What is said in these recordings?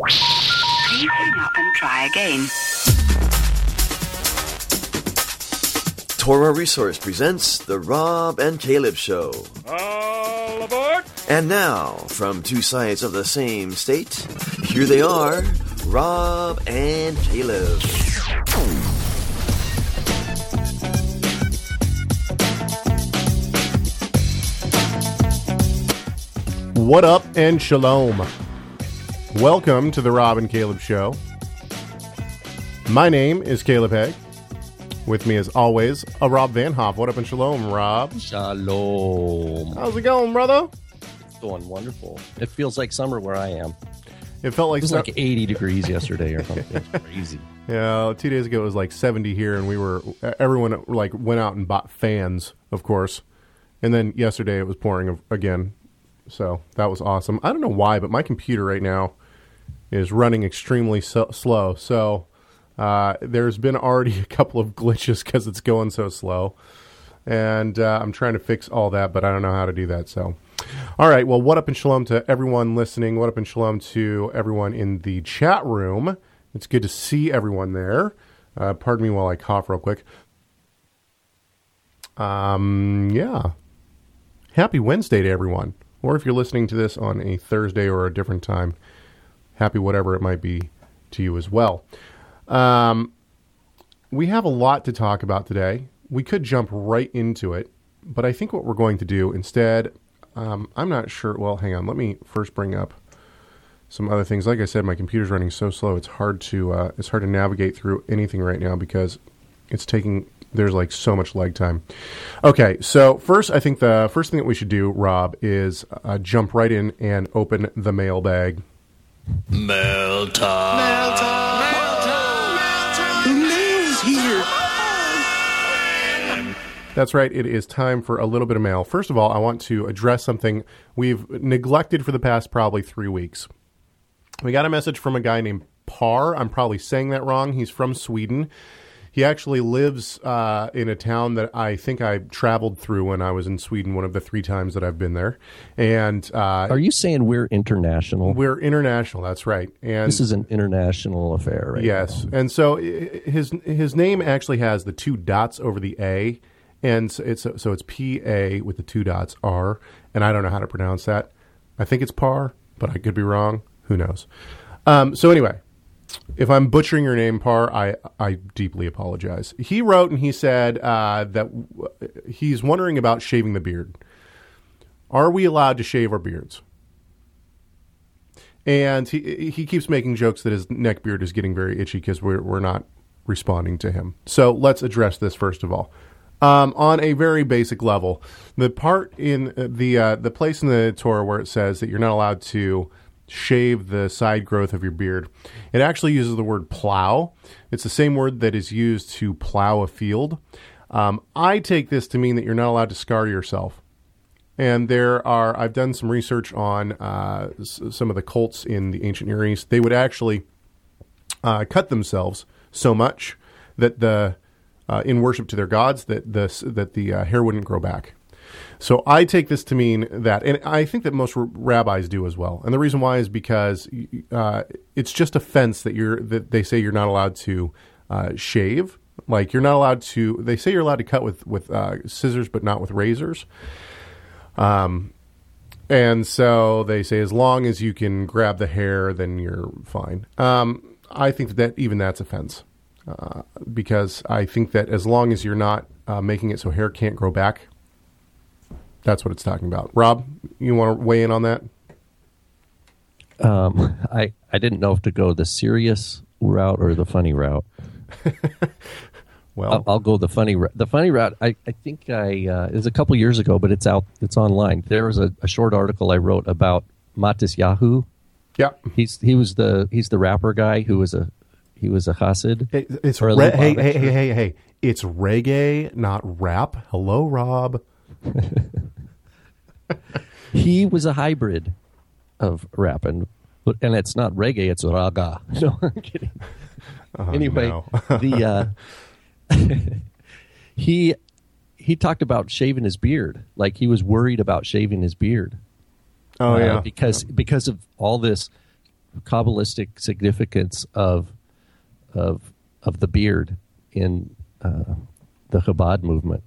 Please hang up and try again. Torah Resource presents The Rob and Caleb Show. All aboard! And now, from two sides of the same state, here they are, Rob and Caleb. What up and shalom. Welcome to the Rob and Caleb Show. My name is Caleb Hegg. With me, as always, a Rob Vanhoff. What up and shalom, Rob? Shalom. How's it going, brother? It's going wonderful. It feels like summer where I am. It felt like, It was su- like 80 degrees yesterday or something. It's crazy. yeah. Two days ago, it was like seventy here, and we were everyone like went out and bought fans, of course. And then yesterday, it was pouring again, so that was awesome. I don't know why, but my computer right now is running extremely so- slow. So uh, there's been already a couple of glitches because it's going so slow, and uh, I'm trying to fix all that, but I don't know how to do that. So, all right. Well, what up and shalom to everyone listening. What up and shalom to everyone in the chat room. It's good to see everyone there. Uh, pardon me while I cough real quick. Um, yeah. Happy Wednesday to everyone. Or if you're listening to this on a Thursday or a different time, happy whatever it might be to you as well. Um, we have a lot to talk about today. We could jump right into it, but I think what we're going to do instead, um, I'm not sure. Well, hang on. Let me first bring up some other things. Like I said, my computer's running so slow; it's hard to uh, it's hard to navigate through anything right now because it's taking there's like so much lag time. Okay, so first, I think the first thing that we should do, Rob, is uh, jump right in and open the mailbag. That's right. It is time for a little bit of mail. First of all, I want to address something we've neglected for the past probably three weeks. We got a message from a guy named Par. I'm probably saying that wrong. He's from Sweden. He actually lives uh, in a town that I think I traveled through when I was in Sweden, one of the three times that I've been there. And uh, Are you saying we're international? we're international. That's right. And this is an international affair, right? Yes, and so his his name actually has the two dots over the A, and so it's so it's P A with the two dots R, and I don't know how to pronounce that. I think it's Par, but I could be wrong. Who knows? Um, so anyway, if I'm butchering your name, Par, I I deeply apologize. He wrote and he said uh, that w- he's wondering about shaving the beard. Are we allowed to shave our beards? and he he keeps making jokes that his neck beard is getting very itchy because we're we're not responding to him. So let's address this first of all. Um, on a very basic level, the part in uh, the uh, the place in the Torah where it says that you're not allowed to shave the side growth of your beard, it actually uses the word plow. It's the same word that is used to plow a field. Um, I take this to mean that you're not allowed to scar yourself. And there are, I've done some research on uh, s- some of the cults in the ancient Near East. They would actually uh, cut themselves so much that the, uh, in worship to their gods, that the that the uh, hair wouldn't grow back. So I take this to mean that, and I think that most rabbis do as well. And the reason why is because uh, it's just a fence that you're that they say you're not allowed to uh, shave. Like you're not allowed to. They say you're allowed to cut with with uh, scissors, but not with razors. Um, and so they say as long as you can grab the hair, then you're fine. Um, I think that, even that's offense uh, because I think that as long as you're not uh, making it so hair can't grow back, that's what it's talking about. Rob, you want to weigh in on that? Um, I, I didn't know if to go the serious route or the funny route. Well, I'll, I'll go the funny route. The funny route. I, I think I uh, it was a couple years ago, but it's out. It's online. There was a, a short article I wrote about Matisyahu. yeah. He's he was the he's the rapper guy who was a he was a Hasid. It, it's re- hey, hey, hey, hey, hey. It's reggae, not rap. Hello, Rob. He was a hybrid of rap and and it's not reggae, it's raga. No, I'm kidding. anyway, no. the uh, he he talked about shaving his beard. Like he was worried about shaving his beard. Oh uh, yeah, because because of all this kabbalistic significance of of of the beard in uh, the Chabad movement,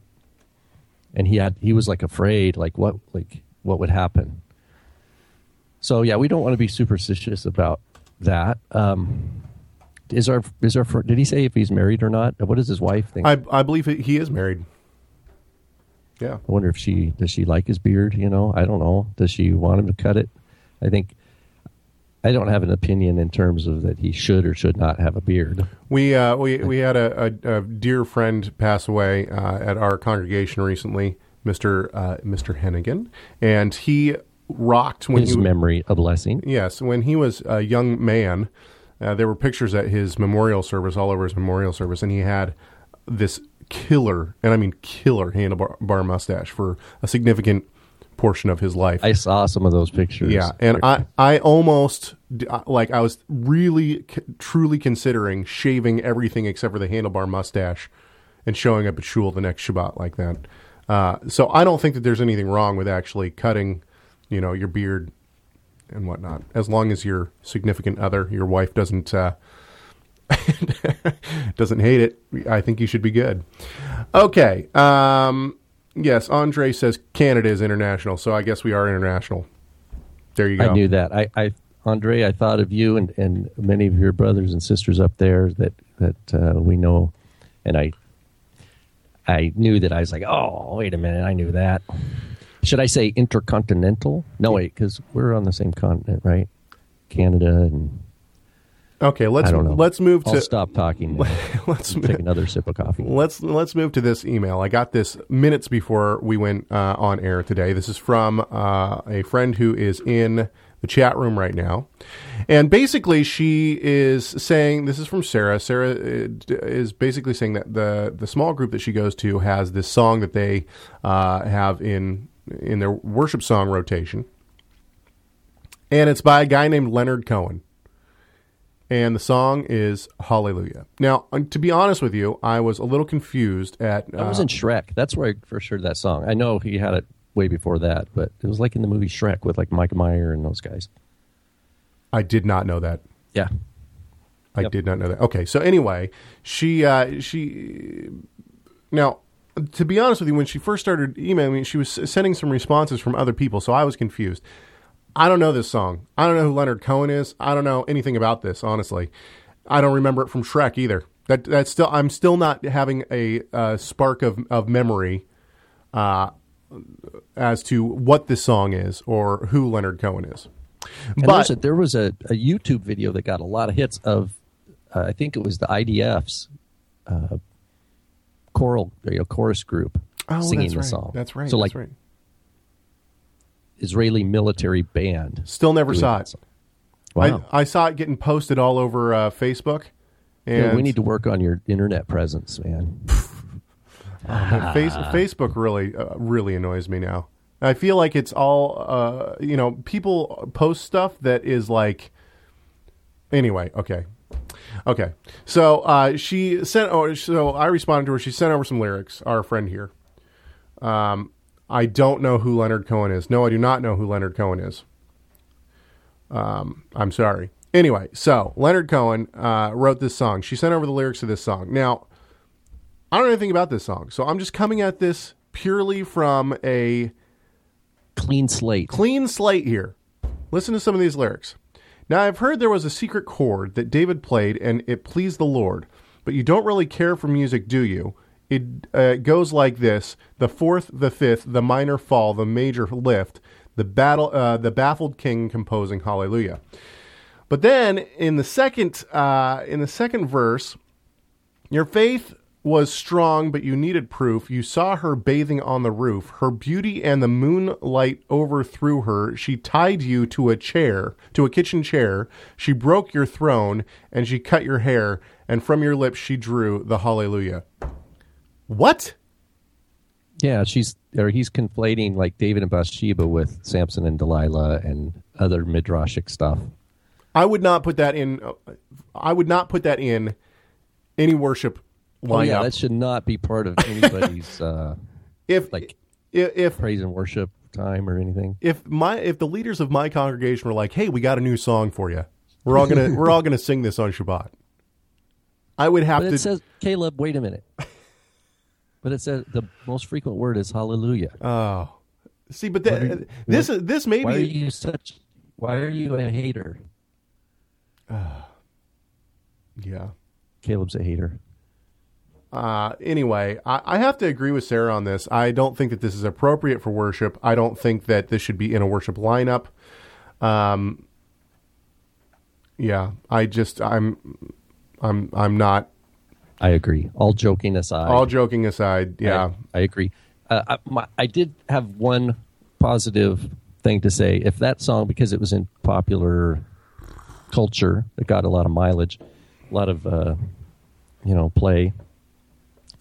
and he had he was like afraid, like what like what would happen. So yeah, we don't want to be superstitious about that. Um, is our is our did he say if he's married or not? What does his wife think? I, I believe he he is married. Yeah. I wonder if she does she like his beard. You know, I don't know. Does she want him to cut it? I think I don't have an opinion in terms of that he should or should not have a beard. We uh, we we had a, a, a dear friend pass away uh, at our congregation recently, Mister uh, Mister Hennigan, and he rocked when His he memory a blessing. yes when he was a young man. Uh, there were pictures at his memorial service all over his memorial service, and he had this killer, and I mean killer handlebar bar mustache for a significant portion of his life. I saw some of those pictures. Yeah, and I I almost like I was really truly considering shaving everything except for the handlebar mustache and showing up at shul the next Shabbat like that. Uh, so I don't think that there's anything wrong with actually cutting, you know, your beard and whatnot, as long as your significant other, your wife, doesn't uh, doesn't hate it. I think you should be good. Okay. Um, yes, Andre says Canada is international, so I guess we are international. There you go. I knew that. I, I Andre, I thought of you and, and many of your brothers and sisters up there that that uh, we know, and I I knew that I was like, oh, wait a minute, I knew that. Should I say intercontinental? No, wait, because we're on the same continent, right? Canada and Okay, let's I don't know. let's move I'll to stop talking. now. let's Take another sip of coffee. let's let's move to this email. I got this minutes before we went uh, on air today. This is from uh, a friend who is in the chat room right now, and basically she is saying this is from Sarah. Sarah uh, is basically saying that the the small group that she goes to has this song that they uh, have in in their worship song rotation, and it's by a guy named Leonard Cohen and the song is Hallelujah. Now, uh, to be honest with you, I was a little confused at. I was uh, in Shrek. That's where I first heard that song. I know he had it way before that, but it was like in the movie Shrek with like Mike Meyer and those guys. I did not know that. Yeah. I Yep. did not know that. Okay, so anyway, she uh, she now to be honest with you, when she first started emailing me, she was sending some responses from other people, so I was confused. I don't know this song. I don't know who Leonard Cohen is. I don't know anything about this. Honestly, I don't remember it from Shrek either. That that's still I'm still not having a uh, spark of of memory uh, as to what this song is or who Leonard Cohen is. And But a, there was a, a YouTube video that got a lot of hits of, uh, I think it was the IDF's uh, choral you know, chorus group oh, singing the right. song. That's right. So that's like right. Israeli military band. Still never saw it. Wow. I, I saw it getting posted all over uh, Facebook. And Yeah, we need to work on your internet presence, man. Yeah, face, Facebook really uh, really annoys me now. I feel like it's all uh, you know. People post stuff that is like. Anyway, okay, okay. So uh, she sent. Oh, so I responded to her. She sent over some lyrics. Our friend here. Um, I don't know who Leonard Cohen is. No, I do not know who Leonard Cohen is. Um, I'm sorry. Anyway, so Leonard Cohen uh, wrote this song. She sent over the lyrics to this song. Now, I don't know anything about this song, so I'm just coming at this purely from a Clean slate. clean slate here. Listen to some of these lyrics. Now, I've heard there was a secret chord that David played and it pleased the Lord, but you don't really care for music, do you? It uh, goes like this: the fourth, the fifth, the minor fall, the major lift, the battle, uh, the baffled king composing Hallelujah. But then in the second, uh, in the second verse, your faith was strong, but you needed proof. You saw her bathing on the roof. Her beauty and the moonlight overthrew her. She tied you to a chair, to a kitchen chair. She broke your throne, and she cut your hair, and from your lips she drew the hallelujah. What? Yeah, she's or he's conflating like David and Bathsheba with Samson and Delilah and other midrashic stuff. I would not put that in. uh, I would not put that in any worship lineup. Oh yeah, that should not be part of anybody's uh, if like if, if praise and worship time or anything. if my if the leaders of my congregation were like, "Hey, we got a new song for you," We're all gonna we're all gonna sing this on Shabbat. I would have But to. it says, Caleb, wait a minute. But it says the most frequent word is hallelujah. oh, see, but that, this is this may why are be you such? Why are you a hater? yeah. Caleb's a hater. Uh, anyway, I, I have to agree with Sarah on this. I don't think that this is appropriate for worship. I don't think that this should be in a worship lineup. Um, yeah, I just I'm I'm I'm not. I agree. All joking aside, All joking aside, yeah, I, I agree. Uh, I, my, I did have one positive thing to say. If that song, because it was in popular culture, it got a lot of mileage, a lot of uh, you know play.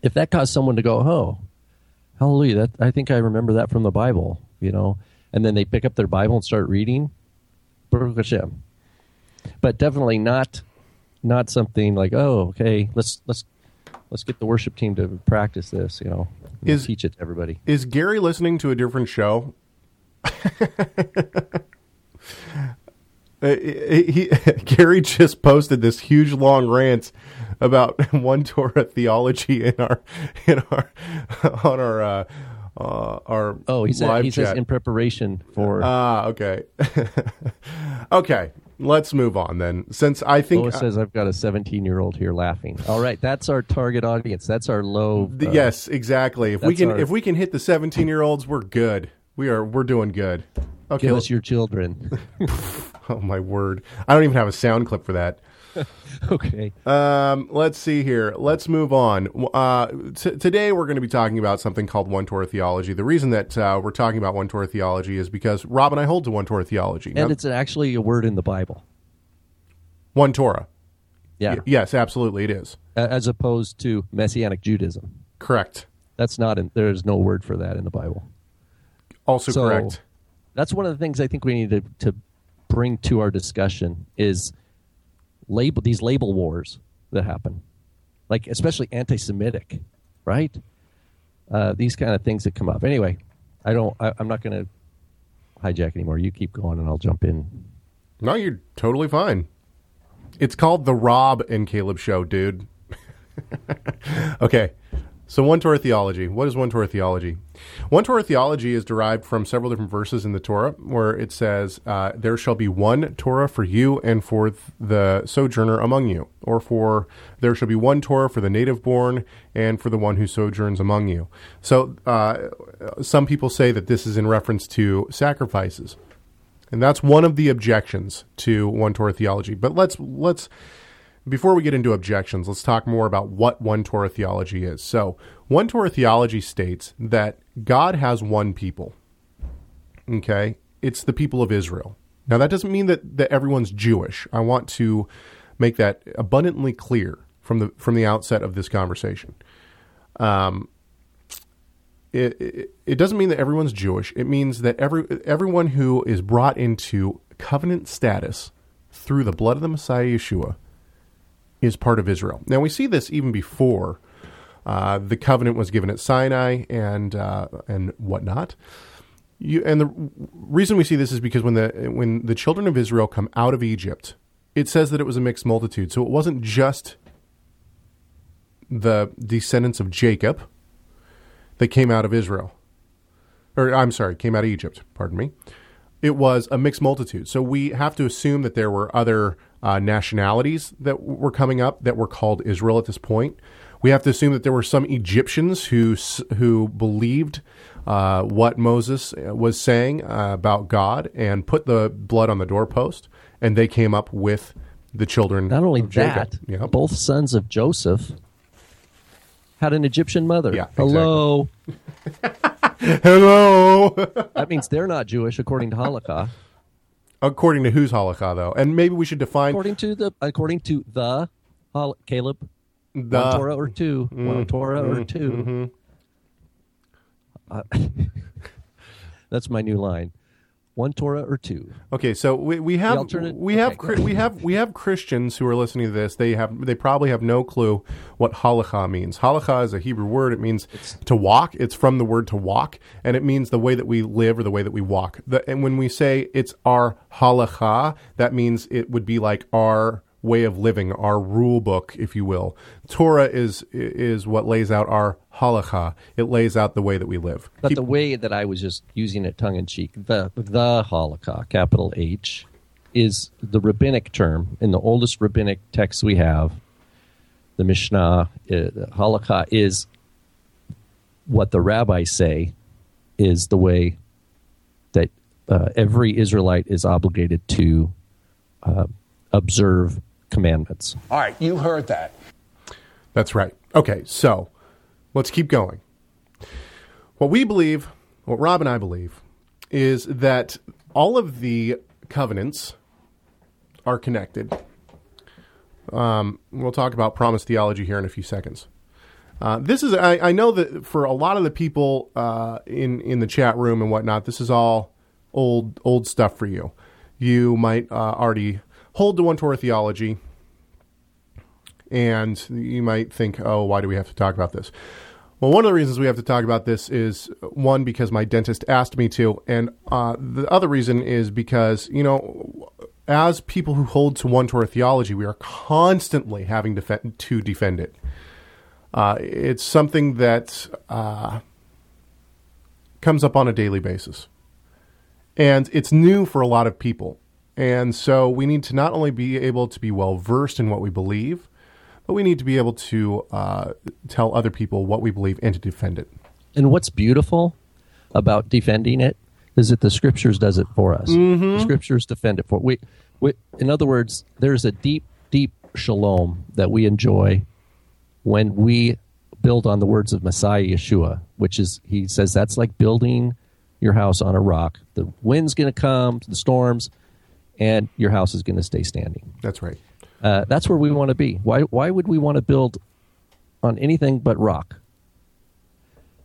If that caused someone to go, "Oh, hallelujah!" That I think I remember that from the Bible, you know, and then they pick up their Bible and start reading, Baruch Hashem. But definitely not not something like, "Oh, okay, let's let's let's get the worship team to practice this," you know, Is- teach it to everybody. Is Gary listening to a different show? Uh, he, Gary just posted this huge long rant about one Torah theology in our in our on our uh, uh, our Oh, he said he says in preparation for. Ah, okay, okay. Let's move on then. Since I think Lois says I've got a 17 year old here laughing. All right, that's our target audience. That's our low. Uh, yes, exactly. If we can, our- if we can hit the seventeen-year-olds, we're good. We are, we're doing good. Okay. Give us your children. oh my word! I don't even have a sound clip for that. okay. Um, let's see here. Let's move on. Uh, t- today we're going to be talking about something called One Torah theology. The reason that uh, we're talking about One Torah theology is because Rob and I hold to One Torah theology. And Now, it's actually a word in the Bible. One Torah. Yeah. Y- yes, absolutely, it is As opposed to Messianic Judaism. correct. That's not in. There's no word for that in the Bible. Also So- correct. That's one of the things I think we need to, to bring to our discussion is label these label wars that happen, like especially anti-Semitic, right? Uh, these kind of things that come up. Anyway, I don't. I, I'm not going to hijack anymore. You keep going, and I'll jump in. No, you're totally fine. It's called the Rob and Caleb Show, dude. okay. So, one Torah theology. What is one Torah theology? One Torah theology is derived from several different verses in the Torah where it says, uh, There shall be one Torah for you and for th- the sojourner among you, or for there shall be one Torah for the native born and for the one who sojourns among you. So, uh, some people say that this is in reference to sacrifices. And that's one of the objections to one Torah theology. But let's let's before we get into objections, let's talk more about what one Torah theology is. So, one Torah theology states that God has one people. Okay? It's the people of Israel. Now that doesn't mean that, that everyone's Jewish. I want to make that abundantly clear from the from the outset of this conversation um, it, it, it doesn't mean that everyone's Jewish. It means that every everyone who is brought into covenant status through the blood of the Messiah Yeshua is part of Israel. Now we see this even before uh, the covenant was given at Sinai and uh, and whatnot. You, and the reason we see this is because when the when the children of Israel come out of Egypt, it says that it was a mixed multitude. So it wasn't just the descendants of Jacob that came out of Israel. Or I'm sorry, came out of Egypt, pardon me. It was a mixed multitude. So we have to assume that there were other uh, nationalities that were coming up that were called Israel at this point. We have to assume that there were some Egyptians who who believed uh, what Moses uh, was saying uh, about God and put the blood on the doorpost, and they came up with the children. Not only that, both sons of Joseph had an Egyptian mother. Yeah, Hello. Hello. that means they're not Jewish according to Halakha. According to whose halakha, though, and maybe we should define according to the according to the Hol- Caleb the one Torah or two, Mm. one Torah Mm-hmm. or 2 Uh, that's my new line. One Torah or two. Okay, so we, we have alternate- we have okay, we have we have Christians who are listening to this. They have they probably have no clue what halacha means. Halacha is a Hebrew word. It means to walk. It's from the word to walk, and it means the way that we live or the way that we walk. The, and when we say it's our halacha, that means it would be like our way of living, our rule book, if you will. Torah is is what lays out our halacha. It lays out the way that we live. But Keep- the way that I was just using it tongue in cheek, the the halakha, capital H, is the rabbinic term in the oldest rabbinic text we have. The Mishnah, uh, halakha is what the rabbis say is the way that uh, every Israelite is obligated to uh, observe commandments. All right, you heard that. That's right. Okay, so let's keep going. What we believe, what Rob and I believe, is that all of the covenants are connected. Um, we'll talk about promise theology here in a few seconds. Uh, this is I, I know that for a lot of the people uh, in in the chat room and whatnot, this is all old old stuff for you. You might uh, already hold to one Torah theology, and you might think, oh, why do we have to talk about this? Well, one of the reasons we have to talk about this is one because my dentist asked me to, and uh, the other reason is because you know, as people who hold to one Torah theology, we are constantly having to, to defend it. Uh, it's something that uh, comes up on a daily basis, and it's new for a lot of people. And so we need to not only be able to be well versed in what we believe, but we need to be able to uh, tell other people what we believe and to defend it. And what's beautiful about defending it is that the scriptures does it for us. The scriptures defend it for we, we. In other words, there's a deep, deep shalom that we enjoy when we build on the words of Messiah Yeshua, which is he says that's like building your house on a rock. The wind's going to come, the storms, and your house is going to stay standing. That's right. Uh, that's where we want to be. Why? Why would we want to build on anything but rock?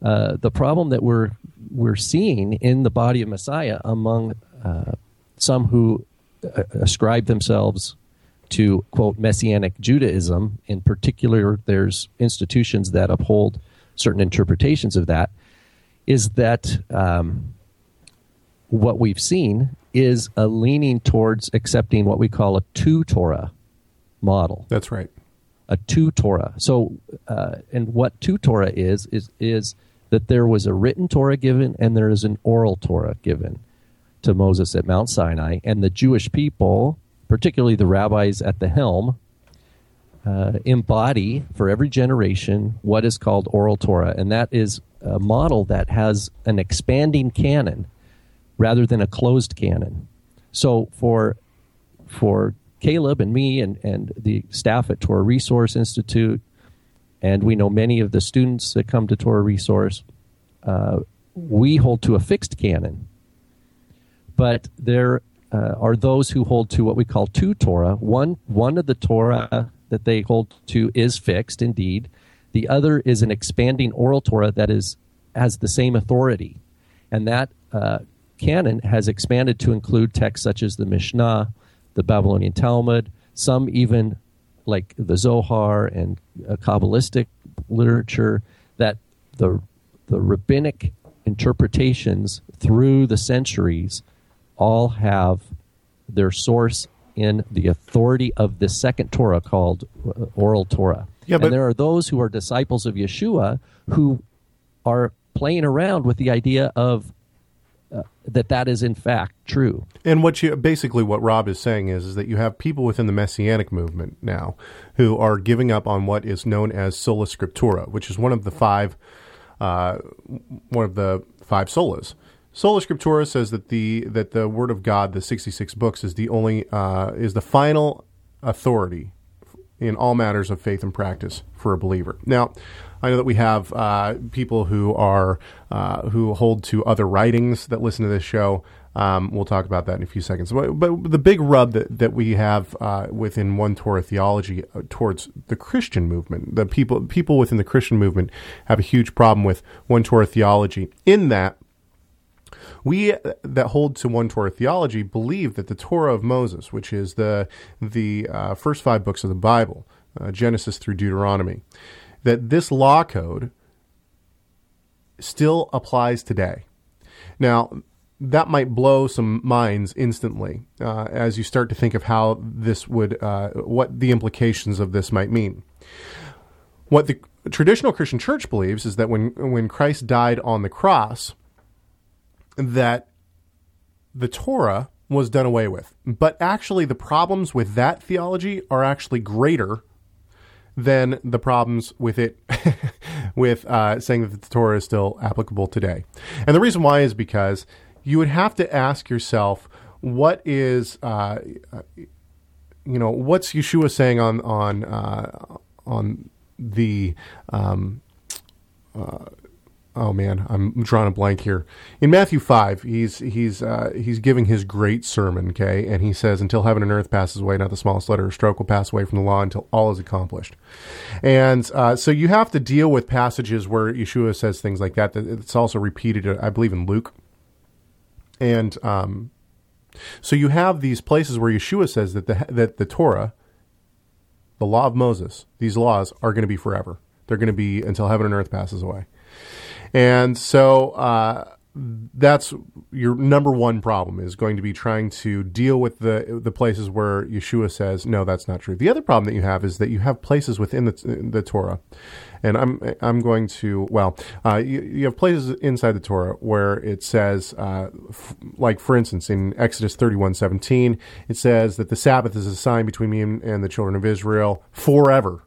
Uh, the problem that we're we're seeing in the body of Messiah among uh, some who uh, ascribe themselves to quote messianic Judaism, in particular, there's institutions that uphold certain interpretations of that. Is that um, what we've seen is a leaning towards accepting what we call a two Torah model, That's right. a two Torah. So, uh, and what two Torah is is is that there was a written Torah given and there is an oral Torah given to Moses at Mount Sinai, and the Jewish people, particularly the rabbis at the helm, uh, embody for every generation what is called oral Torah, and that is a model that has an expanding canon rather than a closed canon. So for for Caleb and me and, and the staff at Torah Resource Institute, and we know many of the students that come to Torah Resource, uh, we hold to a fixed canon. But there uh, are those who hold to what we call two Torah. One, one of the Torah that they hold to is fixed, indeed. The other is an expanding oral Torah that is has the same authority, and that uh, canon has expanded to include texts such as the Mishnah, the Babylonian Talmud, some even like the Zohar and uh, Kabbalistic literature. That the the rabbinic interpretations through the centuries all have their source in the authority of the second Torah called uh, Oral Torah. Yeah, but- and there are those who are disciples of Yeshua who are playing around with the idea of that that is in fact true. And what you basically what Rob is saying is is that you have people within the messianic movement now who are giving up on what is known as sola scriptura, which is one of the five uh, one of the five solas. Sola scriptura says that the that the word of God, the sixty six books, is the only uh, is the final authority in all matters of faith and practice for a believer. Now, I know that we have uh, people who are uh, who hold to other writings that listen to this show. Um, we'll talk about that in a few seconds. But, but the big rub that, that we have uh, within one Torah theology uh, towards the Christian movement, the people people within the Christian movement have a huge problem with one Torah theology. In that We uh, that hold to one Torah theology believe that the Torah of Moses, which is the the uh, first five books of the Bible, uh, Genesis through Deuteronomy, that this law code still applies today. Now, that might blow some minds instantly uh, as you start to think of how this would, uh, what the implications of this might mean. What the traditional Christian church believes is that when when Christ died on the cross, that the Torah was done away with. But actually, the problems with that theology are actually greater than the problems with it, with uh, saying that the Torah is still applicable today. And the reason why is because you would have to ask yourself, what is, uh, you know, what's Yeshua saying on on uh, on the um, uh, oh man, I'm drawing a blank here. In Matthew five, he's he's uh, he's giving his great sermon, okay, and he says, "Until heaven and earth passes away, not the smallest letter or stroke will pass away from the law until all is accomplished." And uh, so you have to deal with passages where Yeshua says things like that. It's also repeated, I believe, in Luke. And um, so you have these places where Yeshua says that the that the Torah, the law of Moses, these laws are going to be forever. They're going to be until heaven and earth passes away. And so uh, that's your number one problem is going to be trying to deal with the the places where Yeshua says no, that's not true. The other problem that you have is that you have places within the the Torah, and I'm I'm going to well, uh, you, you, have places inside the Torah where it says, uh, f- like for instance in Exodus thirty one seventeen, it says that the Sabbath is a sign between me and, and the children of Israel forever.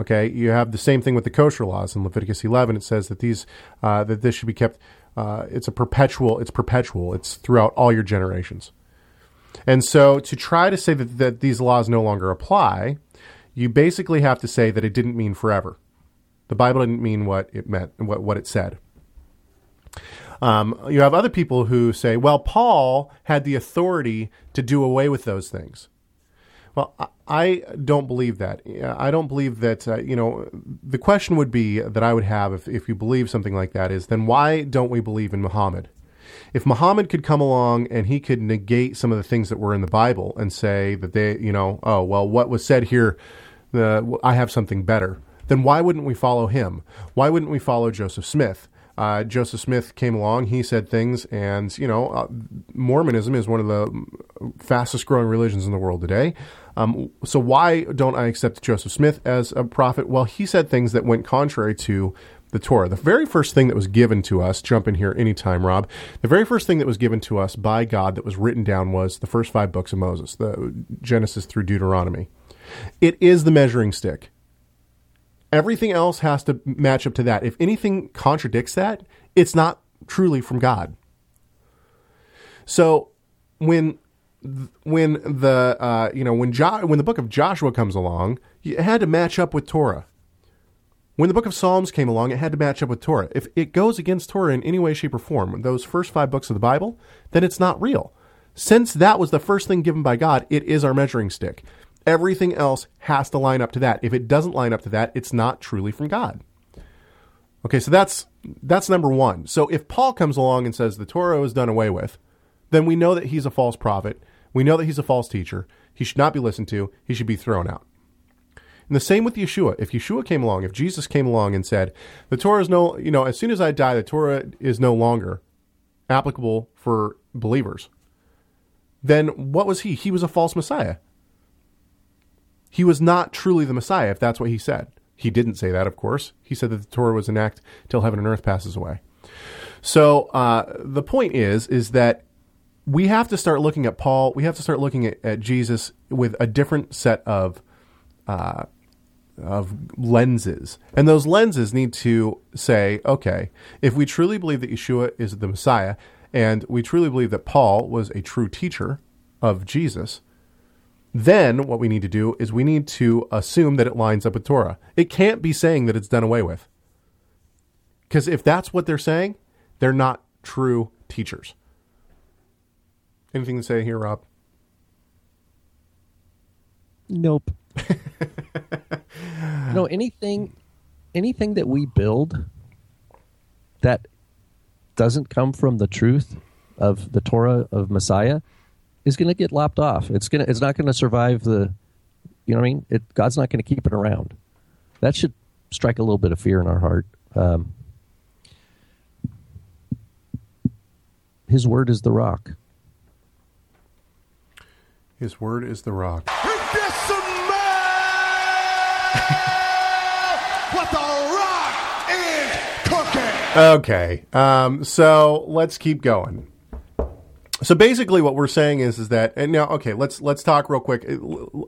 Okay, you have the same thing with the kosher laws in Leviticus 11. It says that these uh, that this should be kept. Uh, it's a perpetual. It's perpetual. It's throughout all your generations. And so, to try to say that, that these laws no longer apply, you basically have to say that it didn't mean forever. The Bible didn't mean what it meant, what what it said. Um, you have other people who say, well, Paul had the authority to do away with those things. Well, I don't believe that. I don't believe that, uh, you know, the question would be that I would have if, if you believe something like that is then why don't we believe in Muhammad? If Muhammad could come along and he could negate some of the things that were in the Bible and say that they, you know, oh, well, what was said here, uh, I have something better, then why wouldn't we follow him? Why wouldn't we follow Joseph Smith? Uh, Joseph Smith came along, he said things, and, you know, uh, Mormonism is one of the fastest growing religions in the world today. Um, so why don't I accept Joseph Smith as a prophet? Well, he said things that went contrary to the Torah. The very first thing that was given to us, jump in here anytime, Rob. The very first thing that was given to us by God that was written down was the first five books of Moses, the Genesis through Deuteronomy. It is the measuring stick. Everything else has to match up to that. If anything contradicts that, it's not truly from God. So when when the uh, you know when jo- when the book of Joshua comes along, it had to match up with Torah. When the book of Psalms came along, it had to match up with Torah. If it goes against Torah in any way, shape, or form, those first five books of the Bible, then it's not real. Since that was the first thing given by God, it is our measuring stick. Everything else has to line up to that. If it doesn't line up to that, it's not truly from God. Okay, so that's that's number one. So if Paul comes along and says the Torah is done away with, then we know that he's a false prophet we know that he's a false teacher. He should not be listened to. He should be thrown out. And the same with Yeshua. If Yeshua came along, if Jesus came along and said, the Torah is no, you know, as soon as I die, the Torah is no longer applicable for believers, then what was he? He was a false Messiah. He was not truly the Messiah, if that's what he said. He didn't say that, of course. He said that the Torah was an act till heaven and earth passes away. So uh, the point is, is that we have to start looking at Paul. We have to start looking at, at Jesus with a different set of uh, of lenses, and those lenses need to say, okay, if we truly believe that Yeshua is the Messiah, and we truly believe that Paul was a true teacher of Jesus, then what we need to do is we need to assume that it lines up with Torah. It can't be saying that it's done away with, because if that's what they're saying, they're not true teachers. Anything to say here, Rob? Nope. no, anything anything that we build that doesn't come from the truth of the Torah of Messiah is going to get lopped off. It's going to it's not going to survive the you know what I mean? It, God's not going to keep it around. That should strike a little bit of fear in our heart. Um, his word is the rock. His word is the rock. What the rock is cooking. Okay. Um, so let's keep going. So basically, what we're saying is, is that, and now, okay, let's let's talk real quick.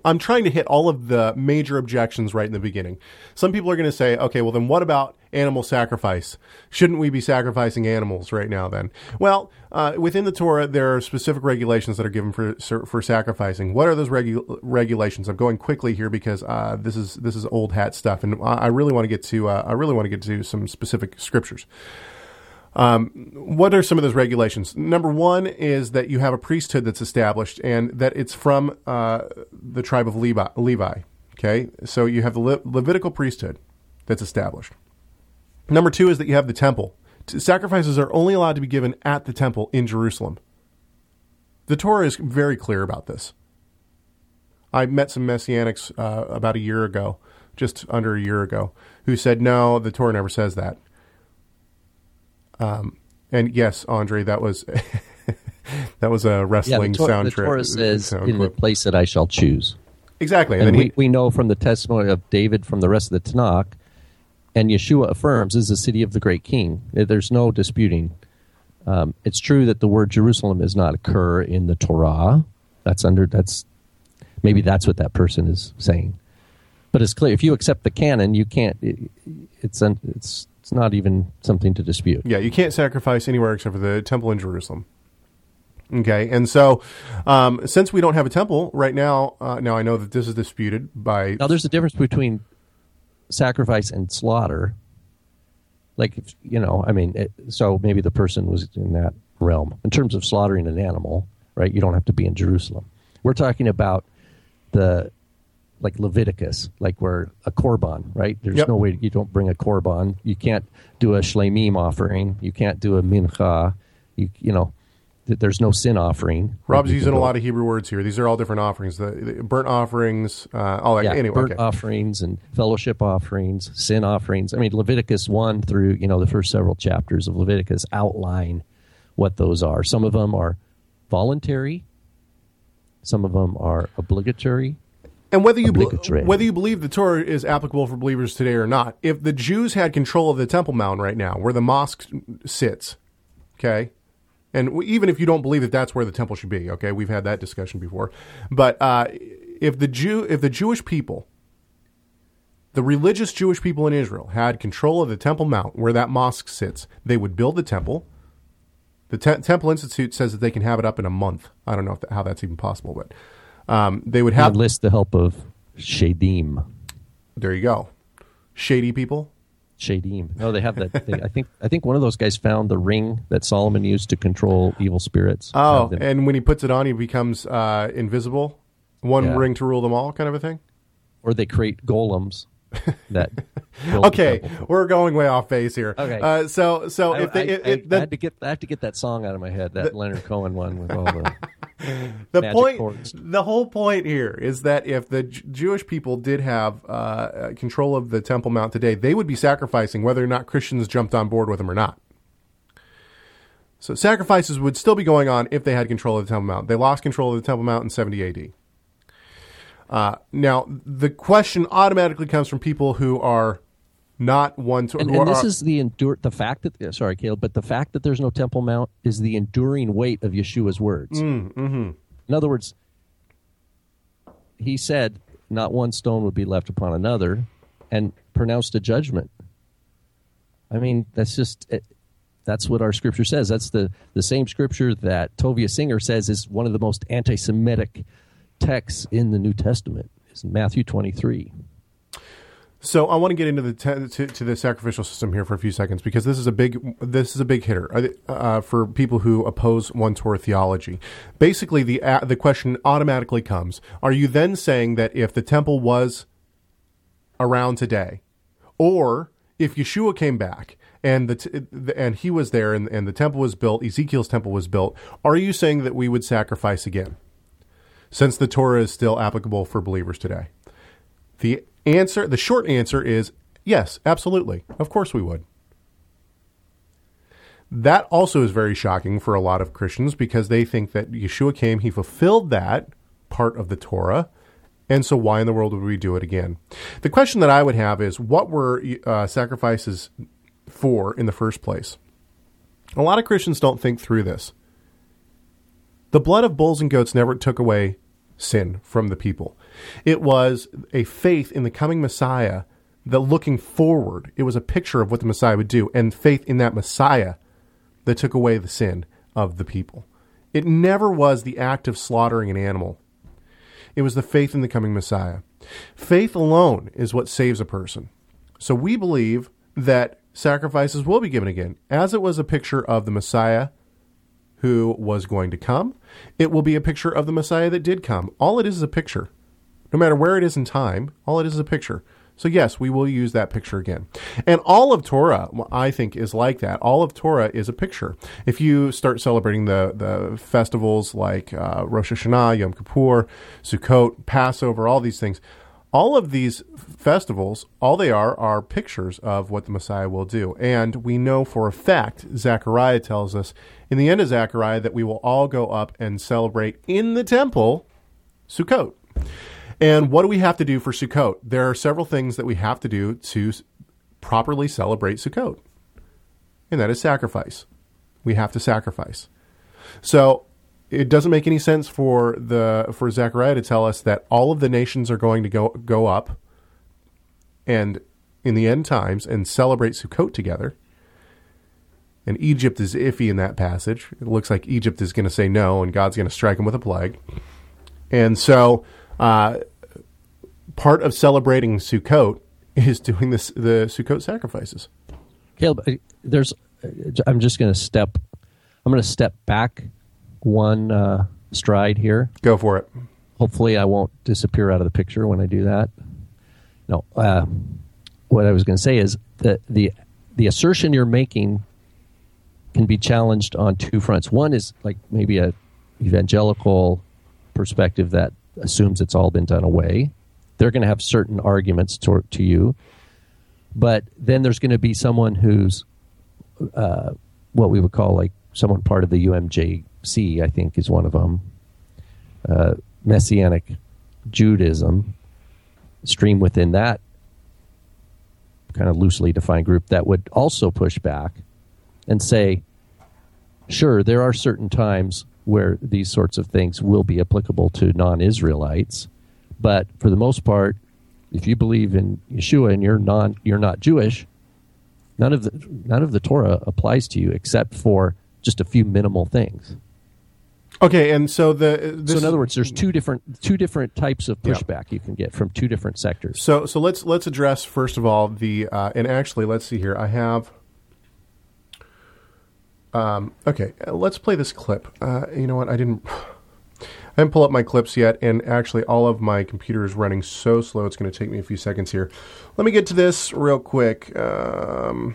I'm trying to hit all of the major objections right in the beginning. Some people are going to say, okay, well then, what about animal sacrifice? Shouldn't we be sacrificing animals right now? Then, well, uh, within the Torah, there are specific regulations that are given for for sacrificing. What are those regu- regulations? I'm going quickly here because uh, this is this is old hat stuff, and I really want to get to uh, I really want to get to some specific scriptures. Um, what are some of those regulations? Number one is that you have a priesthood that's established and that it's from uh, the tribe of Levi, Levi. Okay, so you have the Le- Levitical priesthood that's established. Number two is that you have the temple. Sacrifices are only allowed to be given at the temple in Jerusalem. The Torah is very clear about this. I met some messianics uh, about a year ago, just under a year ago, who said, no, the Torah never says that. Um, and yes, Andre, that was that was a wrestling yeah, the Tor- sound the. Torah says, sound "In clip. the place that I shall choose." exactly, and, And we, he, we know from the testimony of David from the rest of the Tanakh, and Yeshua affirms, is the city of the great king. There's no disputing. Um, it's true that the word Jerusalem does not occur in the Torah. That's under that's maybe that's what that person is saying. But it's clear if you accept the canon, you can't. It, it's it's it's not even something to dispute. yeah, you can't sacrifice anywhere except for the temple in Jerusalem. Okay, and so um, since we don't have a temple right now, uh, now I know that this is disputed by Now, there's a difference between sacrifice and slaughter. Like, if, you know, I mean, it, so maybe the person was in that realm. In terms of slaughtering an animal, right, you don't have to be in Jerusalem. We're talking about the, like Leviticus, like where a korban, right? There's Yep. no way you don't bring a korban. You can't do a shlemim offering. You can't do a mincha. You, you know, th- there's no sin offering. Rob's can using a lot of Hebrew words here. These are all different offerings. The, the burnt offerings, uh, all that. yeah, anyway, burnt okay. offerings and fellowship offerings, sin offerings. I mean, Leviticus one through you know the first several chapters of Leviticus outline what those are. Some of them are voluntary. Some of them are obligatory. And whether you Obligatory. whether you believe the Torah is applicable for believers today or not, if the Jews had control of the Temple Mount right now, where the mosque sits, okay, and even if you don't believe that that's where the temple should be, okay, we've had that discussion before, but uh, if the Jew, if the Jewish people, the religious Jewish people in Israel had control of the Temple Mount where that mosque sits, they would build the temple. The Te- Temple Institute says that they can have it up in a month. I don't know if that, how that's even possible, but um, they would have. list the help of shadim. There you go. Shady people. Shadim. No, they have that. They, I think. I think one of those guys found the ring that Solomon used to control evil spirits. Oh, and when he puts it on, he becomes uh, invisible. One Yeah. ring to rule them all, kind of a thing. or they create golems that. Okay, we're going way off base here. Okay. Uh, so, so I, if they, I- if, I- if I the, had to get I had to get that song out of my head, that Leonard Cohen one with all the the point, chords. the whole point here is that if the J- Jewish people did have uh, uh, control of the Temple Mount today, they would be sacrificing whether or not Christians jumped on board with them or not. So sacrifices would still be going on if they had control of the Temple Mount. They lost control of the Temple Mount in 70 AD. Uh, now, the question automatically comes from people who are not one to. and, and this are- is the endure the fact that sorry Caleb, but the fact that there's no Temple Mount is the enduring weight of Yeshua's words. Mm, mm-hmm. In other words, he said, "Not one stone would be left upon another," and pronounced a judgment. I mean, that's just it, that's what our scripture says. That's the the same scripture that Tovia Singer says is one of the most anti-Semitic texts in the New Testament. Is Matthew twenty three. So I want to get into the te- to, to the sacrificial system here for a few seconds because this is a big this is a big hitter uh, uh, for people who oppose one Torah theology. Basically, the uh, the question automatically comes: Are you then saying that if the temple was around today, or if Yeshua came back and the, t- and he was there and, and the temple was built, Ezekiel's temple was built, are you saying that we would sacrifice again? Since the Torah is still applicable for believers today. The answer, the short answer is yes, absolutely. Of course we would. That also is very shocking for a lot of Christians because they think that Yeshua came, he fulfilled that part of the Torah, and so why in the world would we do it again? The question that I would have is what were uh, sacrifices for in the first place? A lot of Christians don't think through this. The blood of bulls and goats never took away sin from the people. It was a faith in the coming Messiah that looking forward, it was a picture of what the Messiah would do, and faith in that Messiah that took away the sin of the people. It never was the act of slaughtering an animal. It was the faith in the coming Messiah. Faith alone is what saves a person. So we believe that sacrifices will be given again, as it was a picture of the Messiah who was going to come. It will be a picture of the Messiah that did come. All it is is a picture. No matter where it is in time, all it is is a picture. So, yes, we will use that picture again. And all of Torah, I think, is like that. All of Torah is a picture. If you start celebrating the, the festivals like uh, Rosh Hashanah, Yom Kippur, Sukkot, Passover, all these things, all of these festivals, all they are are pictures of what the Messiah will do. And we know for a fact, Zechariah tells us in the end of Zechariah that we will all go up and celebrate in the temple Sukkot. And what do we have to do for Sukkot? There are several things that we have to do to properly celebrate Sukkot, and that is sacrifice. We have to sacrifice. So it doesn't make any sense for the for Zechariah to tell us that all of the nations are going to go go up and in the end times and celebrate Sukkot together. And Egypt is iffy in that passage. It looks like Egypt is going to say no, and God's going to strike them with a plague. And so, uh, part of celebrating Sukkot is doing this the Sukkot sacrifices. Caleb, uh, there's. uh, I'm just going to step. I'm going to step back one uh, stride here. Go for it. Hopefully, I won't disappear out of the picture when I do that. No, uh, what I was going to say is that the the assertion you're making can be challenged on two fronts. One is like maybe a evangelical perspective that assumes it's all been done away. They're going to have certain arguments to, to you, but then there's going to be someone who's uh, what we would call like someone part of the UMJC. I think is one of them. Uh, Messianic Judaism stream within that kind of loosely defined group that would also push back and say, sure, there are certain times where these sorts of things will be applicable to non Israelites, but for the most part, if you believe in Yeshua and you're non you're not Jewish, none of the none of the Torah applies to you except for just a few minimal things. Okay, and so the this so in other words, there's two different two different types of Yeah. pushback you can get from two different sectors. So so let's let's address first of all the uh, and actually let's see here. I have. Um, okay, uh, let's play this clip. Uh, you know what? I didn't. I didn't pull up my clips yet, and actually, all of my computer is running so slow. It's going to take me a few seconds here. Let me get to this real quick. Um,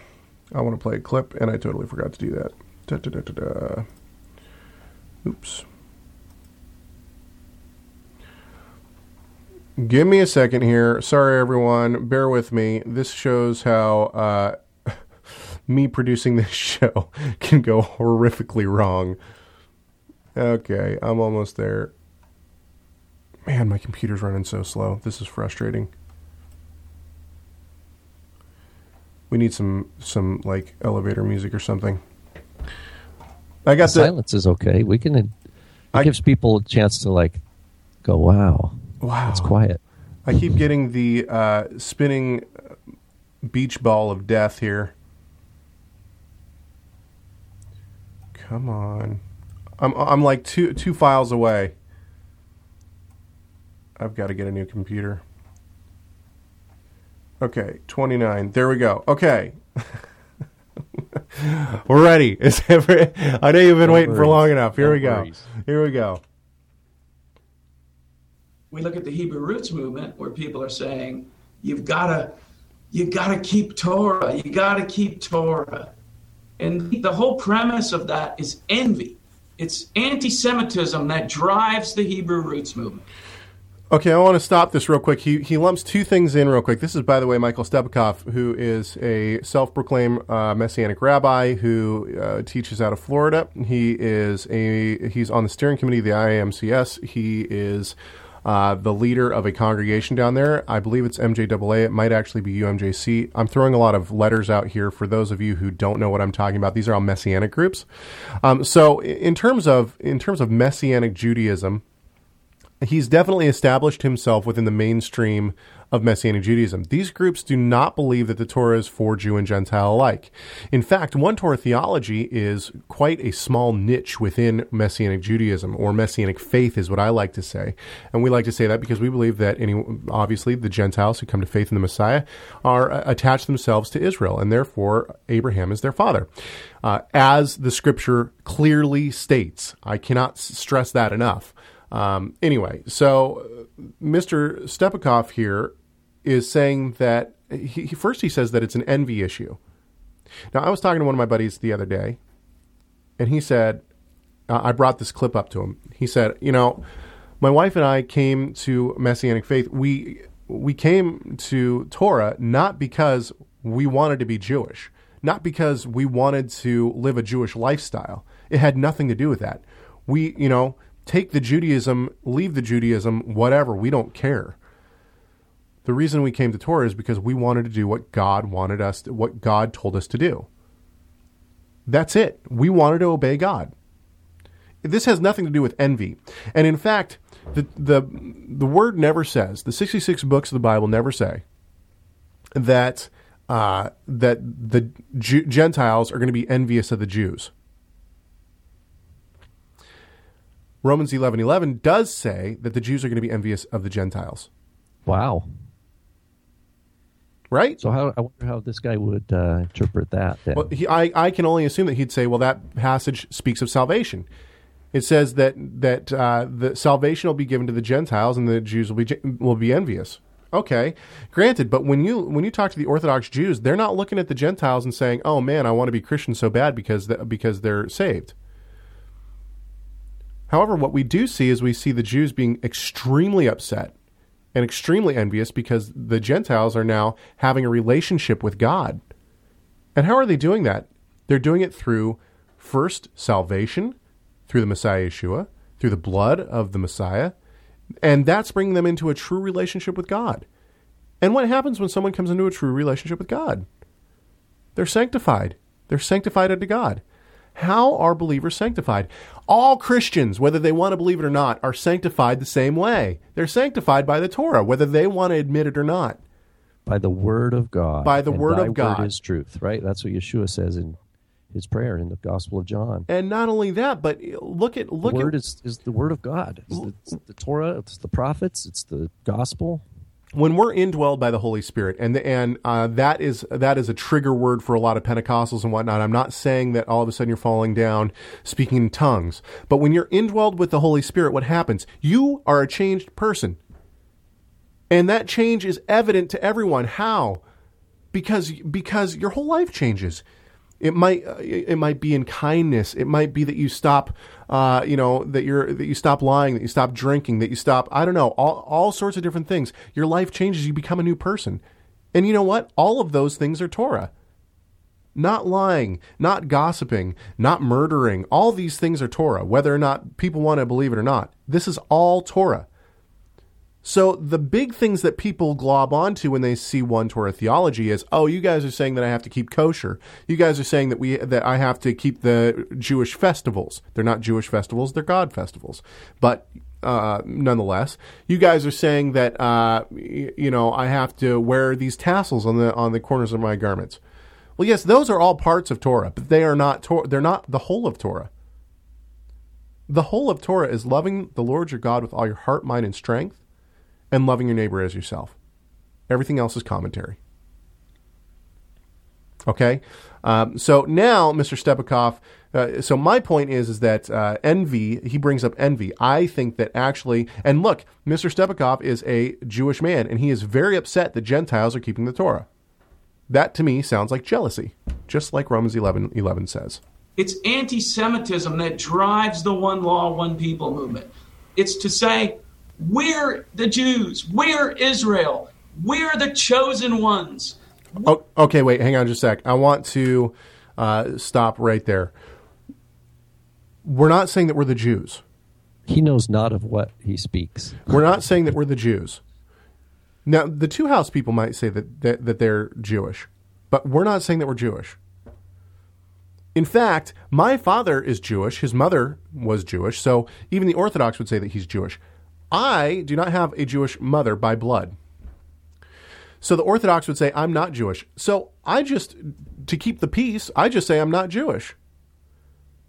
I want to play a clip, and I totally forgot to do that. Da, da, da, da, da. Oops. Give me a second here. Sorry, everyone. Bear with me. This shows how uh, me producing this show can go horrifically wrong. Okay, I'm almost there. Man, my computer's running so slow. This is frustrating. We need some some like elevator music or something. I got the Silence is okay. We can. It I- gives people a chance to like go, "Wow, wow. it's quiet." I keep getting the uh, spinning beach ball of death here. Come on, I'm I'm like two two files away. I've got to get a new computer. Okay, twenty nine. There we go. Okay. We're ready. Is every, I know you've been Don't waiting for long enough. Here No we go. worries. Here we go. we look at the Hebrew roots movement where people are saying you've got to you got to keep Torah. You got to keep Torah. And the whole premise of that is envy. It's anti Semitism that drives the Hebrew roots movement. Okay, I want to stop this real quick. He, he lumps two things in real quick. This is, by the way, Michael Stepakoff, who is a self proclaimed uh, Messianic rabbi who uh, teaches out of Florida. He is a he's on the steering committee of the IAMCS. He is uh, the leader of a congregation down there. I believe it's MJAA. It might actually be UMJC. I'm throwing a lot of letters out here for those of you who don't know what I'm talking about. These are all Messianic groups. Um, so, in terms of in terms of Messianic Judaism he's definitely established himself within the mainstream of Messianic Judaism. These groups do not believe that the Torah is for Jew and Gentile alike. In fact, one Torah theology is quite a small niche within Messianic Judaism, or Messianic faith is what I like to say. And we like to say that because we believe that any, obviously the Gentiles who come to faith in the Messiah are uh, attached themselves to Israel, and therefore Abraham is their father. Uh, as the scripture clearly states, I cannot stress that enough. Um, anyway, so uh, Mr. Stepakoff here is saying that he, he, first he says that it's an envy issue. Now, I was talking to one of my buddies the other day, and he said, uh, I brought this clip up to him. He said, You know, my wife and I came to Messianic faith. We we came to Torah not because we wanted to be Jewish, not because we wanted to live a Jewish lifestyle. It had nothing to do with that. We, you know, take the Judaism, leave the Judaism, whatever. We don't care. The reason we came to Torah is because we wanted to do what God wanted us, to, what God told us to do. That's it. We wanted to obey God. This has nothing to do with envy. And in fact, the, the, the word never says, the 66 books of the Bible never say that, uh, that the G- Gentiles are going to be envious of the Jews. Romans 11 11 does say that the Jews are going to be envious of the Gentiles. Wow. Right? So how I wonder how this guy would uh, interpret that. Then. Well, he, I, I can only assume that he'd say, well, that passage speaks of salvation. It says that that uh, the salvation will be given to the Gentiles, and the Jews will be will be envious. Okay, granted, but when you when you talk to the Orthodox Jews, they're not looking at the Gentiles and saying, "Oh man, I want to be Christian so bad because the, because they're saved." However, what we do see is we see the Jews being extremely upset and extremely envious because the Gentiles are now having a relationship with God. And how are they doing that? They're doing it through first salvation, through the Messiah Yeshua, through the blood of the Messiah, and that's bringing them into a true relationship with God. And what happens when someone comes into a true relationship with God? They're sanctified. They're sanctified unto God. How are believers sanctified? All Christians, whether they want to believe it or not, are sanctified the same way. They're sanctified by the Torah, whether they want to admit it or not. By the word of God. By the word of God. Word is truth, right? That's what Yeshua says in his prayer in the Gospel of John. And not only that, but look at look the word at is, is the word of God. It's the, it's the Torah, it's the prophets, it's the gospel. When we're indwelled by the Holy Spirit, and and uh, that is that is a trigger word for a lot of Pentecostals and whatnot. I'm not saying that all of a sudden you're falling down speaking in tongues, but when you're indwelled with the Holy Spirit, what happens? You are a changed person, and that change is evident to everyone. How? Because because your whole life changes. It might uh, it might be in kindness. It might be that you stop, uh, you know, that you're that you stop lying, that you stop drinking, that you stop. I don't know, all all sorts of different things. Your life changes. You become a new person, and you know what? All of those things are Torah. Not lying, not gossiping, not murdering. All these things are Torah, whether or not people want to believe it or not. This is all Torah. So the big things that people glob onto when they see one Torah theology is, oh, you guys are saying that I have to keep kosher. You guys are saying that we that I have to keep the Jewish festivals. They're not Jewish festivals; they're God festivals. But uh, nonetheless, you guys are saying that uh, y- you know I have to wear these tassels on the on the corners of my garments. Well, yes, those are all parts of Torah, but they are not. They're not the whole of Torah. The whole of Torah is loving the Lord your God with all your heart, mind, and strength and loving your neighbor as yourself. Everything else is commentary. Okay, um, so now, Mr. Stepakoff. Uh, so my point is, is that uh, envy. He brings up envy. I think that actually, and look, Mr. Stepakoff is a Jewish man, and he is very upset that Gentiles are keeping the Torah. That to me sounds like jealousy, just like Romans 11, 11 says. It's anti Semitism that drives the one law, one people movement. It's to say, we're the Jews, we're Israel, we're the chosen ones. Oh, okay, wait, hang on just a sec. I want to uh, stop right there. We're not saying that we're the Jews. He knows not of what he speaks. We're not saying that we're the Jews. Now, the two house people might say that, that, that they're Jewish, but we're not saying that we're Jewish. In fact, my father is Jewish. His mother was Jewish. So even the Orthodox would say that he's Jewish. I do not have a Jewish mother by blood. So the Orthodox would say, I'm not Jewish. So I just, to keep the peace, I just say I'm not Jewish.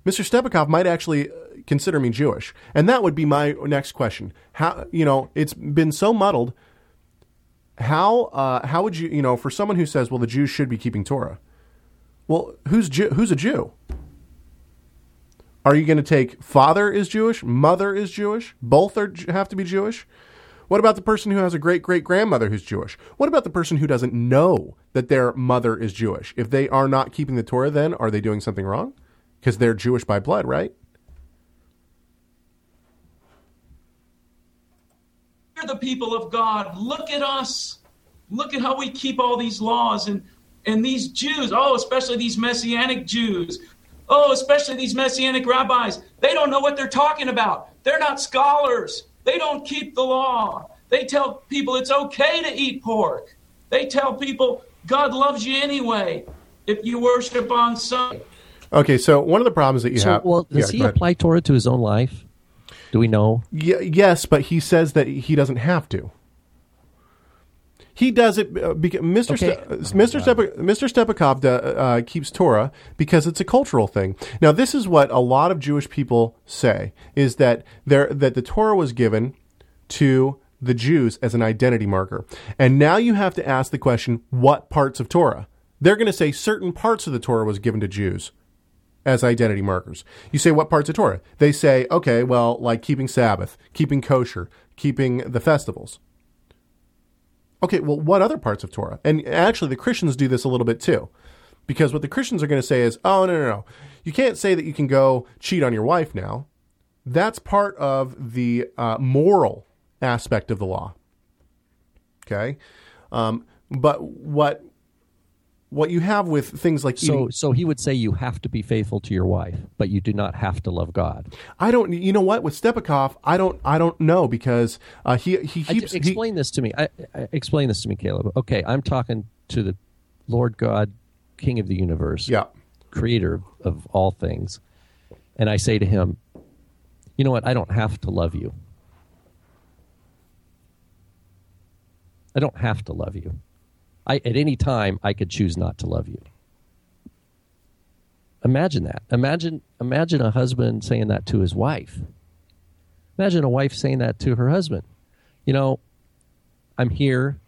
Mr. Stepakoff might actually uh, consider me Jewish. And that would be my next question. How, you know, it's been so muddled how uh, how would you you know for someone who says well the Jews should be keeping Torah, well who's Jew, who's a Jew? Are you going to take father is Jewish, mother is Jewish, both are have to be Jewish? What about the person who has a great great grandmother who's Jewish? What about the person who doesn't know that their mother is Jewish? If they are not keeping the Torah, then are they doing something wrong? Because they're Jewish by blood, right? We're the people of God. Look at us. Look at how we keep all these laws and and these Jews, oh, especially these messianic Jews, oh, especially these messianic rabbis, they don't know what they're talking about. They're not scholars. They don't keep the law. They tell people it's okay to eat pork. They tell people God loves you anyway if you worship on Sunday. Okay, so one of the problems that you So, have. well, does Yeah, he apply Torah to his own life? Do we know? Ye- yes, but he says that he doesn't have to. He does it uh, because Mr. Okay. Ste- uh, Mr. Stepa- Mr. Stepakoff uh, keeps Torah because it's a cultural thing. Now, this is what a lot of Jewish people say: is that there that the Torah was given to the Jews as an identity marker, and now you have to ask the question: what parts of Torah? They're going to say certain parts of the Torah was given to Jews as identity markers. You say what parts of Torah? They say, okay, well, like keeping Sabbath, keeping kosher, keeping the festivals. Okay, well, what other parts of Torah? And actually, the Christians do this a little bit too. Because what the Christians are going to say is, oh, no, no, no. You can't say that you can go cheat on your wife now. That's part of the uh, moral aspect of the law. Okay? Um, but what what you have with things like So, eating, so he would say you have to be faithful to your wife, but you do not have to love God. I don't. You know what? With Stepakoff, I don't. I don't know because uh, he he I- keeps he- explain this to me. I, I, explain this to me, Caleb. Okay, I'm talking to the Lord God, King of the universe, yeah. Creator of all things, and I say to him, "You know what? I don't have to love you. I don't have to love you. I at any time I could choose not to love you." Imagine that. Imagine imagine a husband saying that to his wife. Imagine a wife saying that to her husband. You know, I'm here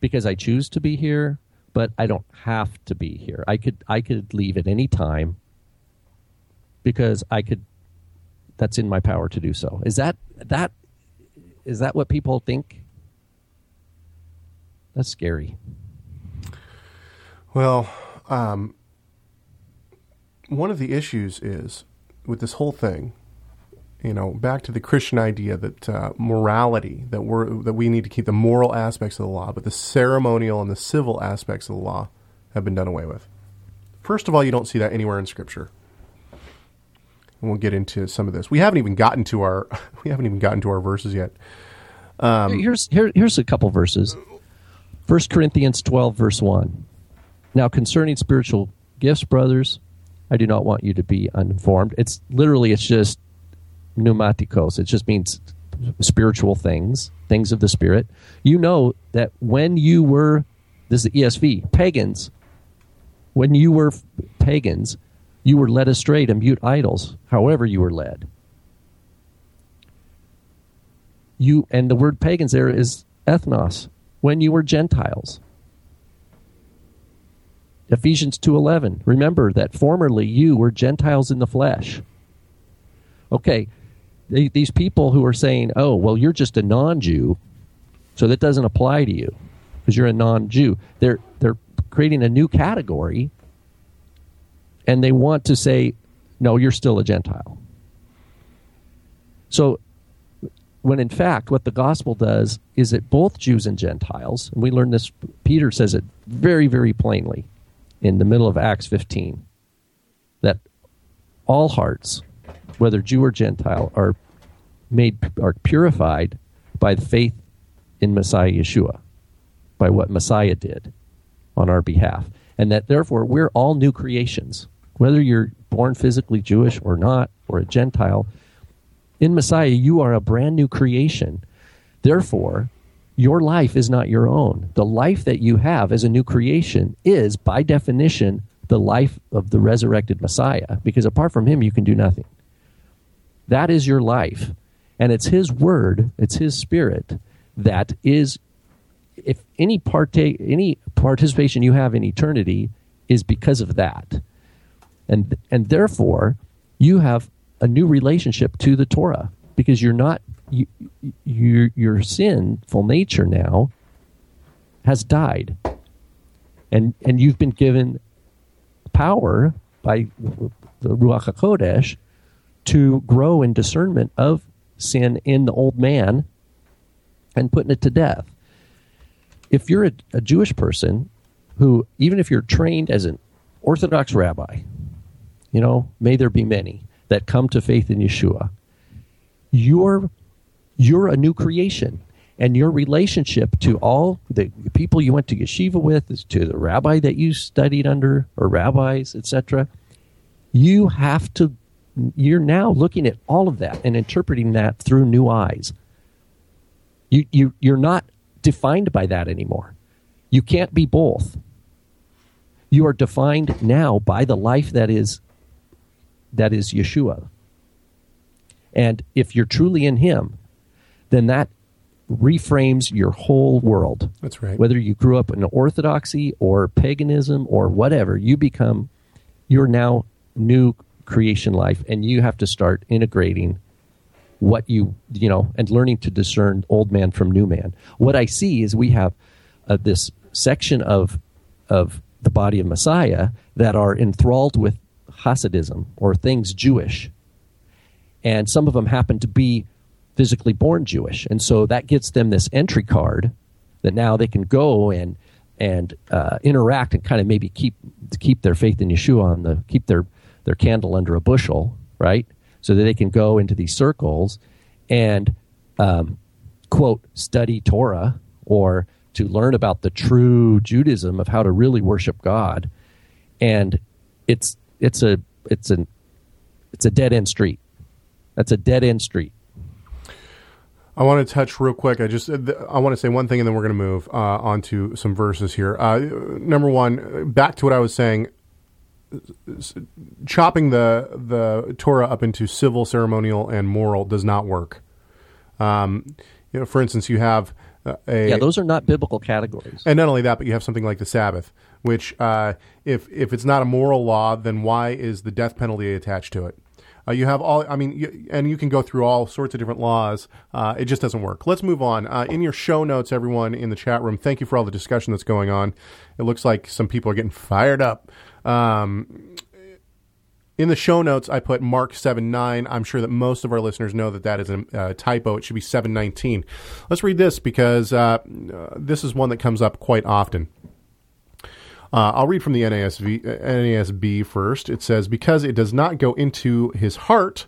because I choose to be here, but I don't have to be here. I could I could leave at any time because I could that's in my power to do so. Is that that is that what people think? That's scary. Well, um, one of the issues is with this whole thing. You know, back to the Christian idea that uh, morality that we're that we need to keep the moral aspects of the law, but the ceremonial and the civil aspects of the law have been done away with. First of all, you don't see that anywhere in Scripture. And we'll get into some of this. We haven't even gotten to our we haven't even gotten to our verses yet. here's here, here's a couple verses. 1 Corinthians 12 verse 1. Now concerning spiritual gifts, brothers, I do not want you to be uninformed. It's literally it's just pneumatikos. It just means spiritual things, things of the spirit. You know that when you were this is the ESV, pagans, when you were pagans, you were led astray to mute idols, however you were led. You and the word pagans there is ethnos, when you were Gentiles. Ephesians 2:11. Remember that formerly you were Gentiles in the flesh. Okay, these people who are saying, "Oh, well, you're just a non-Jew, so that doesn't apply to you because you're a non-Jew." They're they're creating a new category, and they want to say, no, you're still a Gentile. So, when in fact, what the gospel does is that both Jews and Gentiles, and we learn this, Peter says it very, very plainly in the middle of Acts 15, that all hearts, whether Jew or Gentile, are made are purified by the faith in Messiah Yeshua, by what Messiah did on our behalf. And that therefore we're all new creations. Whether you're born physically Jewish or not, or a Gentile, in Messiah you are a brand new creation. Therefore, your life is not your own. The life that you have as a new creation is, by definition, the life of the resurrected Messiah, because apart from him, you can do nothing. That is your life. And it's his word, it's his spirit that is if any partake any participation you have in eternity is because of that. And and therefore you have a new relationship to the Torah because you're not you, your your sinful nature now has died. And and you've been given power by the Ruach HaKodesh to grow in discernment of sin in the old man and putting it to death. If you're a, a Jewish person who, even if you're trained as an Orthodox rabbi, you know, may there be many that come to faith in Yeshua, you're, you're a new creation. And your relationship to all the people you went to yeshiva with, to the rabbi that you studied under, or rabbis, etc., you have to you're now looking at all of that and interpreting that through new eyes. You, you, you're not defined by that anymore. You can't be both. You are defined now by the life that is that is Yeshua. And if you're truly in Him, then that reframes your whole world. That's right. Whether you grew up in orthodoxy or paganism or whatever, you become you're now new creation life and you have to start integrating what you you know and learning to discern old man from new man what i see is we have uh, this section of of the body of messiah that are enthralled with hasidism or things jewish and some of them happen to be physically born jewish and so that gets them this entry card that now they can go and and uh, interact and kind of maybe keep keep their faith in yeshua on the keep their their candle under a bushel, right? So that they can go into these circles and um, quote study Torah or to learn about the true Judaism of how to really worship God. And it's it's a it's an it's a dead end street. That's a dead end street. I want to touch real quick. I just I want to say one thing, and then we're going to move uh, on to some verses here. Uh, number one, back to what I was saying chopping the the Torah up into civil, ceremonial, and moral does not work. Um, you know, for instance, you have uh, a yeah; those are not biblical categories. And not only that, but you have something like the Sabbath, which uh, if if it's not a moral law, then why is the death penalty attached to it? Uh, you have all, I mean, you, and you can go through all sorts of different laws. Uh, it just doesn't work. Let's move on. Uh, in your show notes, everyone in the chat room, thank you for all the discussion that's going on. It looks like some people are getting fired up. Um, in the show notes, I put Mark seven nine. I'm sure that most of our listeners know that that is a uh, typo. It should be 719. Let's read this because uh, this is one that comes up quite often. Uh, I'll read from the NASV, NASB first. It says, Because it does not go into his heart,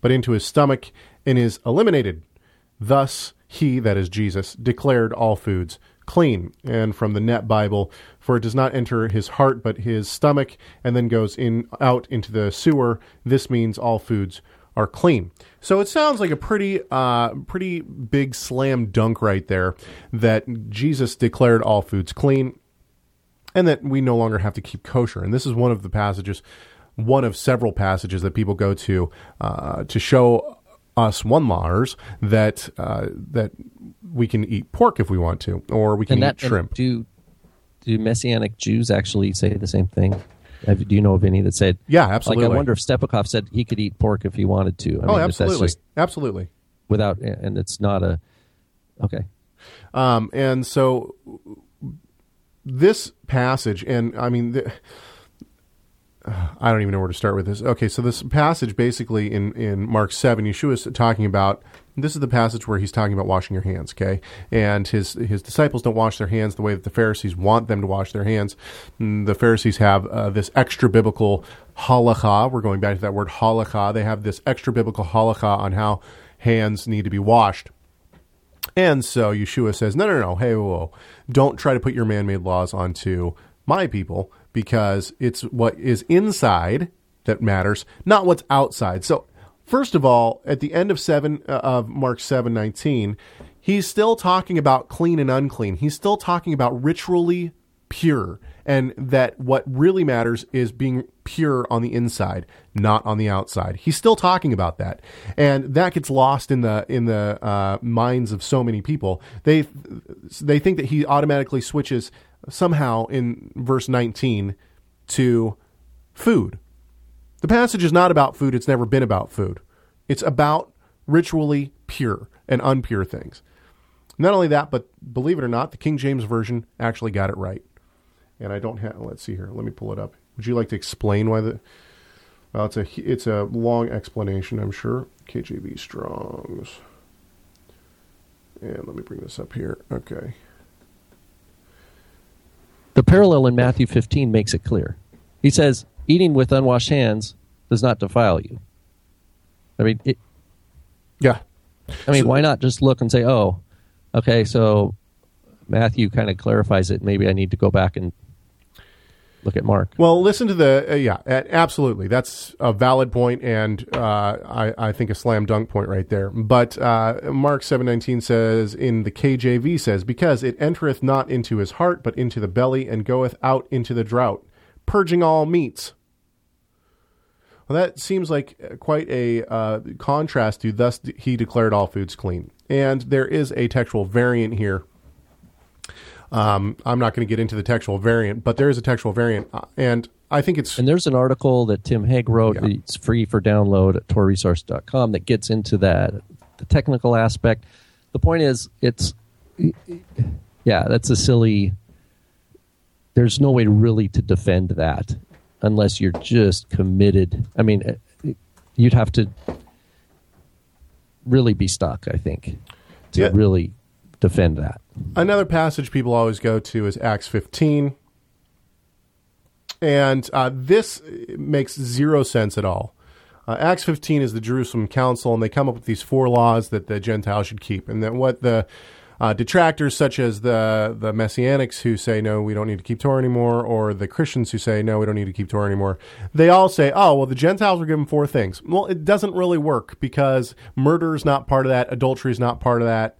but into his stomach, and is eliminated. Thus, he, that is Jesus, declared all foods clean. And from the Net Bible, for it does not enter his heart, but his stomach, and then goes in out into the sewer. This means all foods are clean. So it sounds like a pretty, uh, pretty big slam dunk right there that Jesus declared all foods clean and that we no longer have to keep kosher. And this is one of the passages, one of several passages that people go to uh, to show us one lawers that uh, that we can eat pork if we want to, or we can that, eat shrimp. Do do messianic Jews actually say the same thing? Have, do you know of any that said? Yeah, absolutely. Like I wonder if Stepakoff said he could eat pork if he wanted to. I oh, mean, absolutely, absolutely. Without, and it's not a okay. Um, and so this passage, and I mean, the, I don't even know where to start with this. Okay, so this passage basically in, in Mark 7, Yeshua is talking about this is the passage where he's talking about washing your hands, okay? And his his disciples don't wash their hands the way that the Pharisees want them to wash their hands. And the Pharisees have uh, this extra biblical halakha. We're going back to that word halakha. They have this extra biblical halakha on how hands need to be washed. And so Yeshua says, no, no, no, hey, whoa, whoa. don't try to put your man made laws onto my people because it's what is inside that matters, not what's outside. So, first of all, at the end of seven uh, of Mark seven nineteen, he's still talking about clean and unclean. He's still talking about ritually pure, and that what really matters is being pure on the inside, not on the outside. He's still talking about that, and that gets lost in the in the uh, minds of so many people. They they think that he automatically switches somehow in verse 19 to food. The passage is not about food, it's never been about food. It's about ritually pure and unpure things. Not only that, but believe it or not, the King James Version actually got it right. And I don't have, let's see here, let me pull it up. Would you like to explain why the, well, it's a, it's a long explanation, I'm sure. KJV Strongs. And let me bring this up here. Okay. The parallel in Matthew 15 makes it clear. He says, eating with unwashed hands does not defile you. I mean, it, Yeah. I mean, why not just look and say, oh, okay, so Matthew kind of clarifies it. Maybe I need to go back and look at Mark. Well, listen to the uh, yeah, absolutely. That's a valid point, and uh, I, I think a slam dunk point right there. But uh, Mark seven nineteen says in the KJV says because it entereth not into his heart, but into the belly, and goeth out into the drought, purging all meats. Well, that seems like quite a uh, contrast to thus he declared all foods clean. And there is a textual variant here um, I'm not going to get into the textual variant, but there is a textual variant, uh, and I think it's And there's an article that Tim Hegg wrote. Yeah. It's free for download at TorahResource.com that gets into that, the technical aspect. The point is, it's, yeah, that's a silly, there's no way really to defend that unless you're just committed. I mean, eh, you'd have to really be stuck, I think, to Yeah. really defend that. another passage people always go to is Acts 15, and uh, this makes zero sense at all. Uh, Acts 15 is the Jerusalem Council, and they come up with these four laws that the Gentiles should keep, and that what the uh, detractors, such as the the Messianics, who say no, we don't need to keep Torah anymore, or the Christians who say no, we don't need to keep Torah anymore, they all say, oh, well, the Gentiles were given four things. Well, it doesn't really work because murder is not part of that, adultery is not part of that.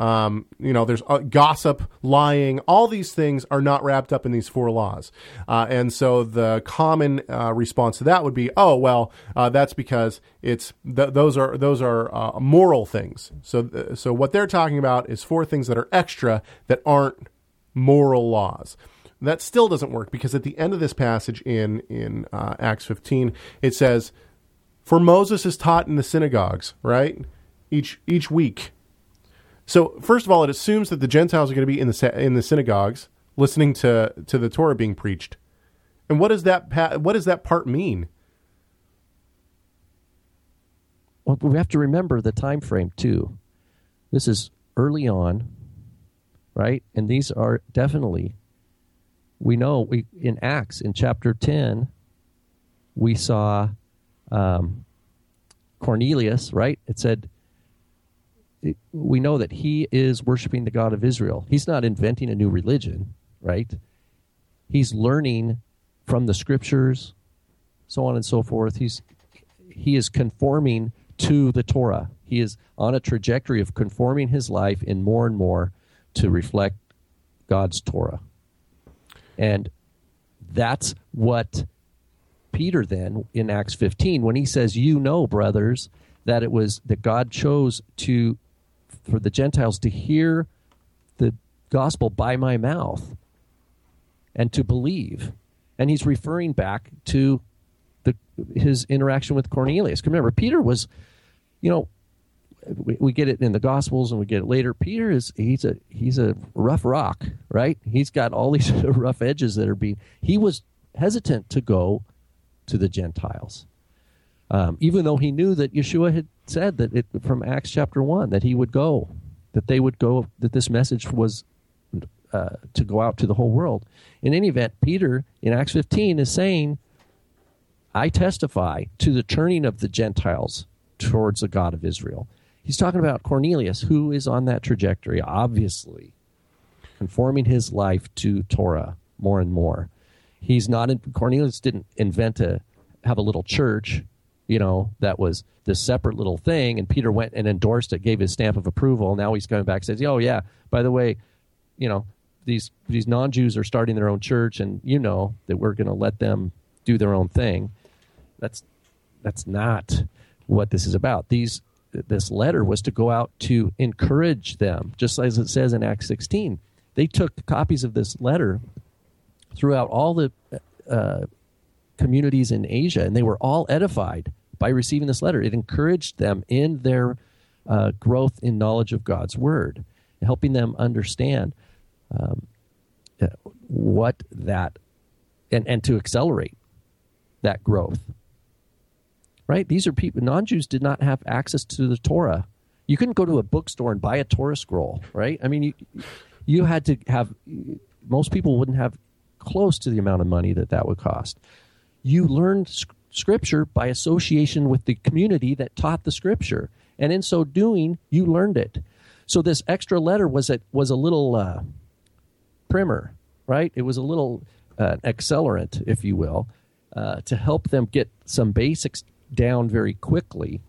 Um, you know, there's uh, gossip, lying. All these things are not wrapped up in these four laws. Uh, and so the common uh, response to that would be, oh well, uh, that's because it's th- those are those are uh, moral things. So th- so what they're talking about is four things that are extra that aren't moral laws. That still doesn't work because at the end of this passage in in uh, Acts 15, it says, "For Moses is taught in the synagogues, right? Each each week." So first of all, it assumes that the Gentiles are going to be in the in the synagogues listening to to the Torah being preached. And what does that what does that part mean? Well, we have to remember the time frame too. This is early on, right? And these are definitely we know we in Acts in chapter ten we saw um, Cornelius, right? It said we know that he is worshiping the God of Israel. He's not inventing a new religion, right? He's learning from the scriptures, so on and so forth. He's he is conforming to the Torah. He is on a trajectory of conforming his life in more and more to reflect God's Torah. And that's what Peter then in Acts 15 when he says you know brothers that it was that God chose to for the Gentiles to hear the gospel by my mouth and to believe. And he's referring back to the his interaction with Cornelius. Remember, Peter was, you know, we, we get it in the Gospels and we get it later. Peter is he's a he's a rough rock, right? He's got all these rough edges that are being. He was hesitant to go to the Gentiles, um, even though he knew that Yeshua had said that it, from Acts chapter one that he would go, that they would go, that this message was uh, to go out to the whole world. In any event, Peter in Acts 15 is saying, I testify to the turning of the Gentiles towards the God of Israel. He's talking about Cornelius, who is on that trajectory, obviously, conforming his life to Torah more and more. He's not, in, Cornelius didn't invent a, have a little church, you know, that was this separate little thing, and Peter went and endorsed it, gave his stamp of approval. Now he's coming back and says, oh, yeah, by the way, you know, these these non-Jews are starting their own church, and you know that we're going to let them do their own thing. That's that's not what this is about. These this letter was to go out to encourage them, just as it says in Acts 16. They took copies of this letter throughout all the uh, communities in Asia, and they were all edified by receiving this letter. It encouraged them in their uh, growth in knowledge of God's word, helping them understand um, uh, what that and and to accelerate that growth. Right? These are people non-Jews did not have access to the Torah. You couldn't go to a bookstore and buy a Torah scroll, right? I mean, you you had to have most people wouldn't have close to the amount of money that that would cost. You learned scripture by association with the community that taught the scripture, and in so doing, you learned it. So this extra letter was a, was a little uh, primer, right? It was a little uh, accelerant, if you will, uh, to help them get some basics down very quickly,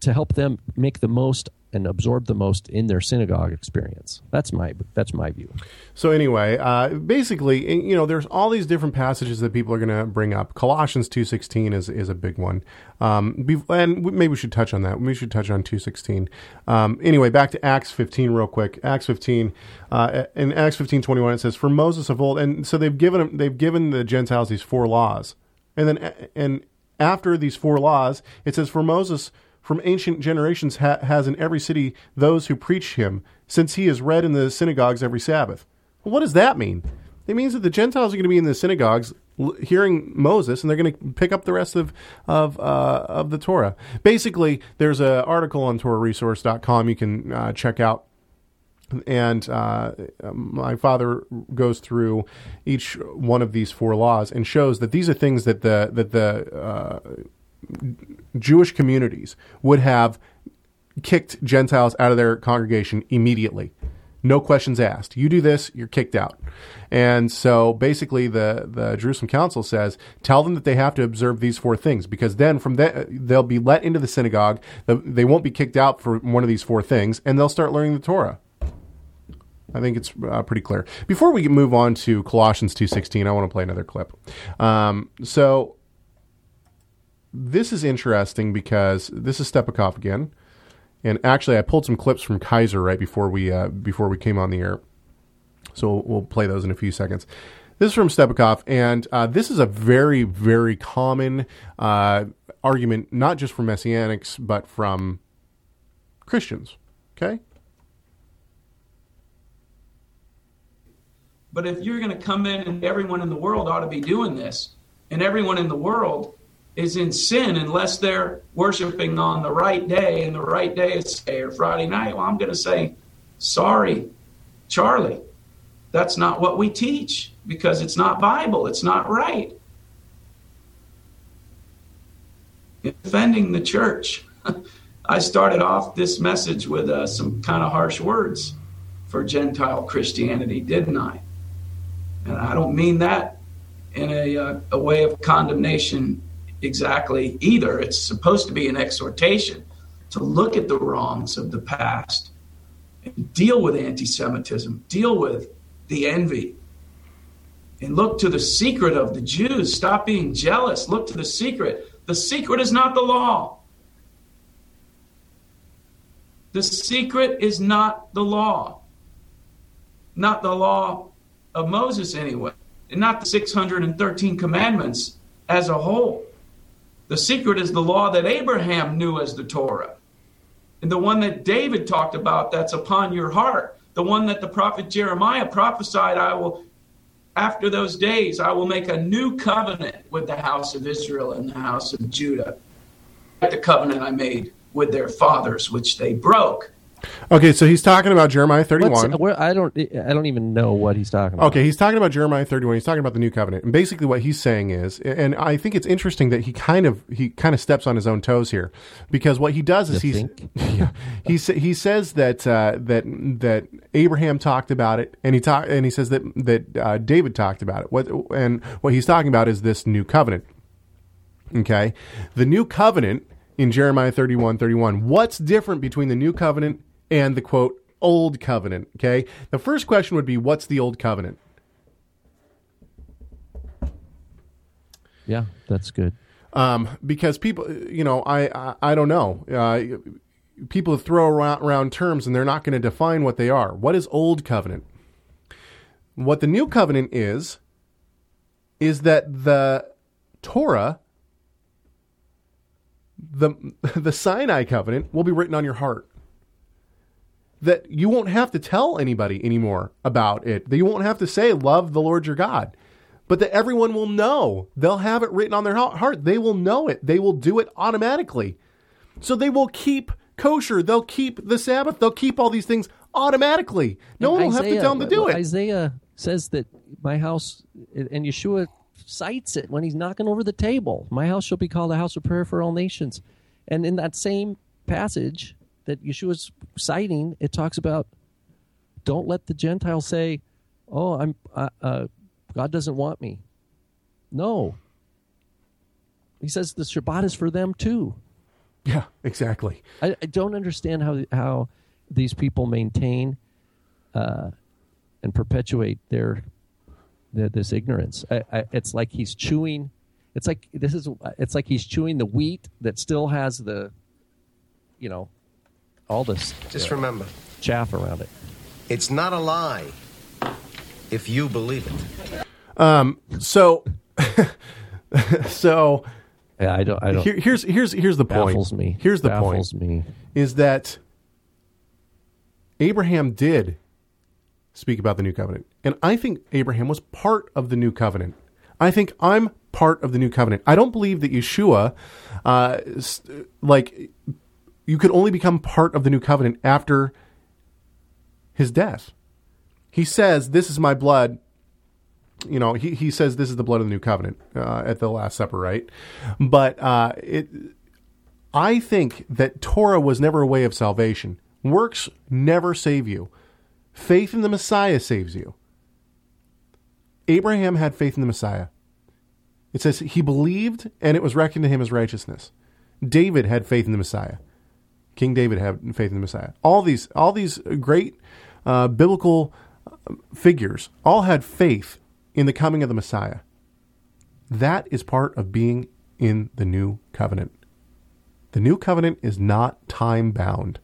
to help them make the most and absorb the most in their synagogue experience. That's my that's my view. So anyway, uh, basically, you know, there's all these different passages that people are going to bring up. Colossians two sixteen is is a big one, um, and maybe we should touch on that. We should touch on two sixteen. Um, anyway, back to Acts fifteen real quick. Acts fifteen, uh, in Acts fifteen twenty one, it says, "For Moses of old," and so they've given they've given the Gentiles these four laws, and then and after these four laws, it says, "For Moses." From ancient generations ha- has in every city those who preach him, since he is read in the synagogues every Sabbath. Well, what does that mean? It means that the Gentiles are going to be in the synagogues hearing Moses, and they're going to pick up the rest of of uh, of the Torah. Basically, there's an article on TorahResource.com you can uh, check out. And uh, my father goes through each one of these four laws and shows that these are things that the that the uh, Jewish communities would have kicked Gentiles out of their congregation immediately. No questions asked. You do this, you're kicked out. And so basically the, the Jerusalem Council says, tell them that they have to observe these four things because then from that they'll be let into the synagogue. They won't be kicked out for one of these four things and they'll start learning the Torah. I think it's uh, pretty clear. Before we move on to Colossians 2.16, I want to play another clip. Um, so this is interesting because this is Stepakoff again, and actually I pulled some clips from Kaiser right before we uh, before we came on the air, so we'll play those in a few seconds. This is from Stepakoff, and uh, this is a very very common uh, argument, not just from messianics but from Christians. Okay. But if you're going to come in and everyone in the world ought to be doing this, and everyone in the world is in sin unless they're worshiping on the right day, and the right day is say or Friday night. Well, I'm going to say, sorry, Charlie, that's not what we teach because it's not Bible. It's not right. Defending the church. I started off this message with uh, some kind of harsh words for Gentile Christianity, didn't I? And I don't mean that in a, uh, a way of condemnation exactly either. It's supposed to be an exhortation to look at the wrongs of the past and deal with anti Semitism, deal with the envy, and look to the secret of the Jews. Stop being jealous. Look to the secret. The secret is not the law. The secret is not the law. Not the law of Moses, anyway, and not the 613 commandments as a whole. The secret is the law that Abraham knew as the Torah. And the one that David talked about that's upon your heart. the one that the prophet Jeremiah prophesied, I will, after those days, I will make a new covenant with the house of Israel and the house of Judah. The covenant I made with their fathers, which they broke. Okay, so he's talking about Jeremiah 31. What's, where, I don't. I don't even know what he's talking about. Okay, he's talking about Jeremiah 31. He's talking about the new covenant. And basically what he's saying is and I think it's interesting that he kind of he kind of steps on his own toes here because what he does is You he's think? yeah, he sa- he says that uh, that that Abraham talked about it and he talk, and he says that that uh, David talked about it. What and what he's talking about is this new covenant. Okay? The new covenant in Jeremiah 31 31. What's different between the new covenant and the quote old covenant? Okay? The first question would be what's the old covenant? Yeah, that's good. um, because people, you know, I I, I don't know. Uh, people throw around, around terms and they're not going to define what they are. What is old covenant? What the new covenant is is that the Torah, the the Sinai covenant, will be written on your heart. That you won't have to tell anybody anymore about it. That you won't have to say, "Love the Lord your God." but that everyone will know. They'll have it written on their heart. They will know it. They will do it automatically. So they will keep kosher. They'll keep the Sabbath. They'll keep all these things automatically. No one will have to tell them to do it. Isaiah says that my house, and Yeshua cites it when he's knocking over the table. My house shall be called a house of prayer for all nations. And in that same passage that Yeshua's citing, it talks about don't let the Gentiles say, "Oh, I'm uh, uh, God doesn't want me." No. He says the Shabbat is for them too. Yeah, exactly. I, I don't understand how how these people maintain uh, and perpetuate their, their this ignorance. I, I, it's like he's chewing. It's like this is. It's like he's chewing the wheat that still has the, you know, all this Just remember, chaff around it. it's not a lie if you believe it. Um. So, so Yeah, I don't. I don't. here, here's here's here's the point. baffles me. Here's the baffles point: me. is that Abraham did speak about the new covenant, and I think Abraham was part of the new covenant. I think I'm part of the new covenant. I don't believe that Yeshua, uh, s- like, you could only become part of the new covenant after his death. He says, "This is my blood." You know, he, he says this is the blood of the new covenant uh, at the Last Supper, right? But uh, it, I think that Torah was never a way of salvation. Works never save you. Faith in the Messiah saves you. Abraham had faith in the Messiah. It says he believed and it was reckoned to him as righteousness. David had faith in the Messiah. King David had faith in the Messiah. All these, all these great uh, biblical uh, figures all had faith in the coming of the Messiah. That is part of being in the new covenant. The new covenant is not time bound.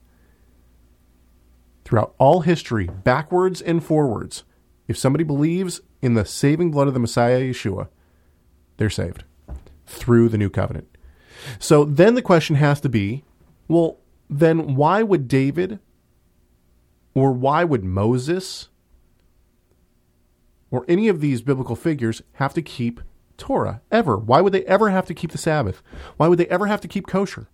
Throughout all history, backwards and forwards, if somebody believes in the saving blood of the Messiah Yeshua, they're saved through the new covenant. So then the question has to be well, then why would David or why would Moses or any of these biblical figures have to keep Torah ever? Why would they ever have to keep the Sabbath? Why would they ever have to keep kosher?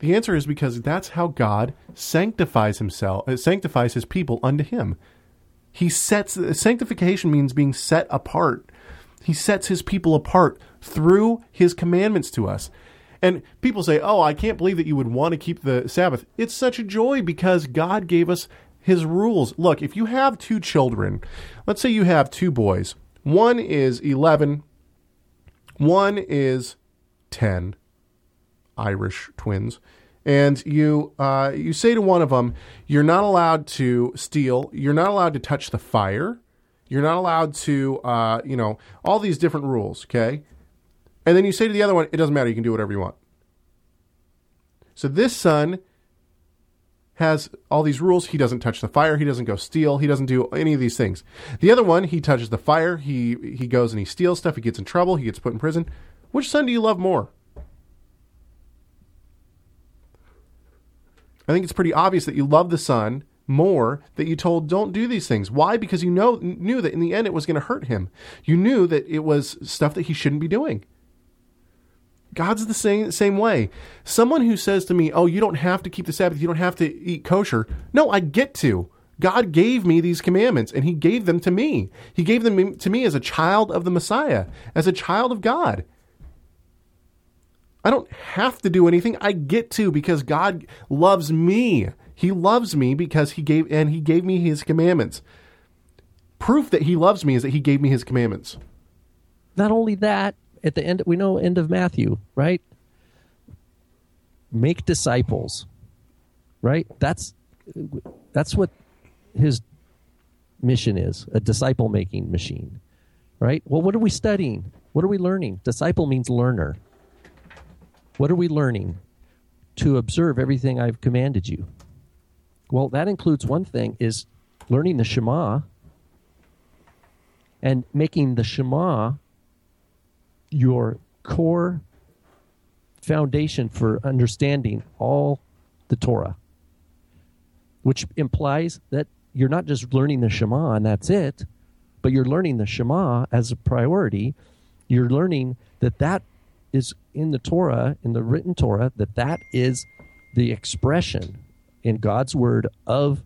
The answer is because that's how God sanctifies himself, uh, sanctifies his people unto him. He sets sanctification means being set apart. He sets his people apart through his commandments to us. And people say, "Oh, I can't believe that you would want to keep the Sabbath." It's such a joy because God gave us his rules. Look, if you have two children, let's say you have two boys. One is 11, one is 10. Irish twins, and you uh, you say to one of them, "You're not allowed to steal. You're not allowed to touch the fire. You're not allowed to, uh, you know, all these different rules." Okay, and then you say to the other one, "It doesn't matter. You can do whatever you want." So this son has all these rules. He doesn't touch the fire. He doesn't go steal. He doesn't do any of these things. The other one, he touches the fire. He he goes and he steals stuff. He gets in trouble. He gets put in prison. Which son do you love more? I think it's pretty obvious that you love the son more that you told don't do these things. Why? Because you know knew that in the end it was going to hurt him. You knew that it was stuff that he shouldn't be doing. God's the same same way. Someone who says to me, "Oh, you don't have to keep the Sabbath. You don't have to eat kosher." No, I get to. God gave me these commandments and he gave them to me. He gave them to me as a child of the Messiah, as a child of God. I don't have to do anything. I get to because God loves me. He loves me because he gave and he gave me his commandments. Proof that he loves me is that he gave me his commandments. Not only that, at the end we know end of Matthew, right? Make disciples. Right? That's that's what his mission is, a disciple making machine. Right? Well, what are we studying? What are we learning? Disciple means learner. What are we learning? To observe everything I've commanded you. Well, that includes one thing is learning the Shema and making the Shema your core foundation for understanding all the Torah, which implies that you're not just learning the Shema and that's it, but you're learning the Shema as a priority. You're learning that that is in the Torah, in the written Torah, that that is the expression in God's word of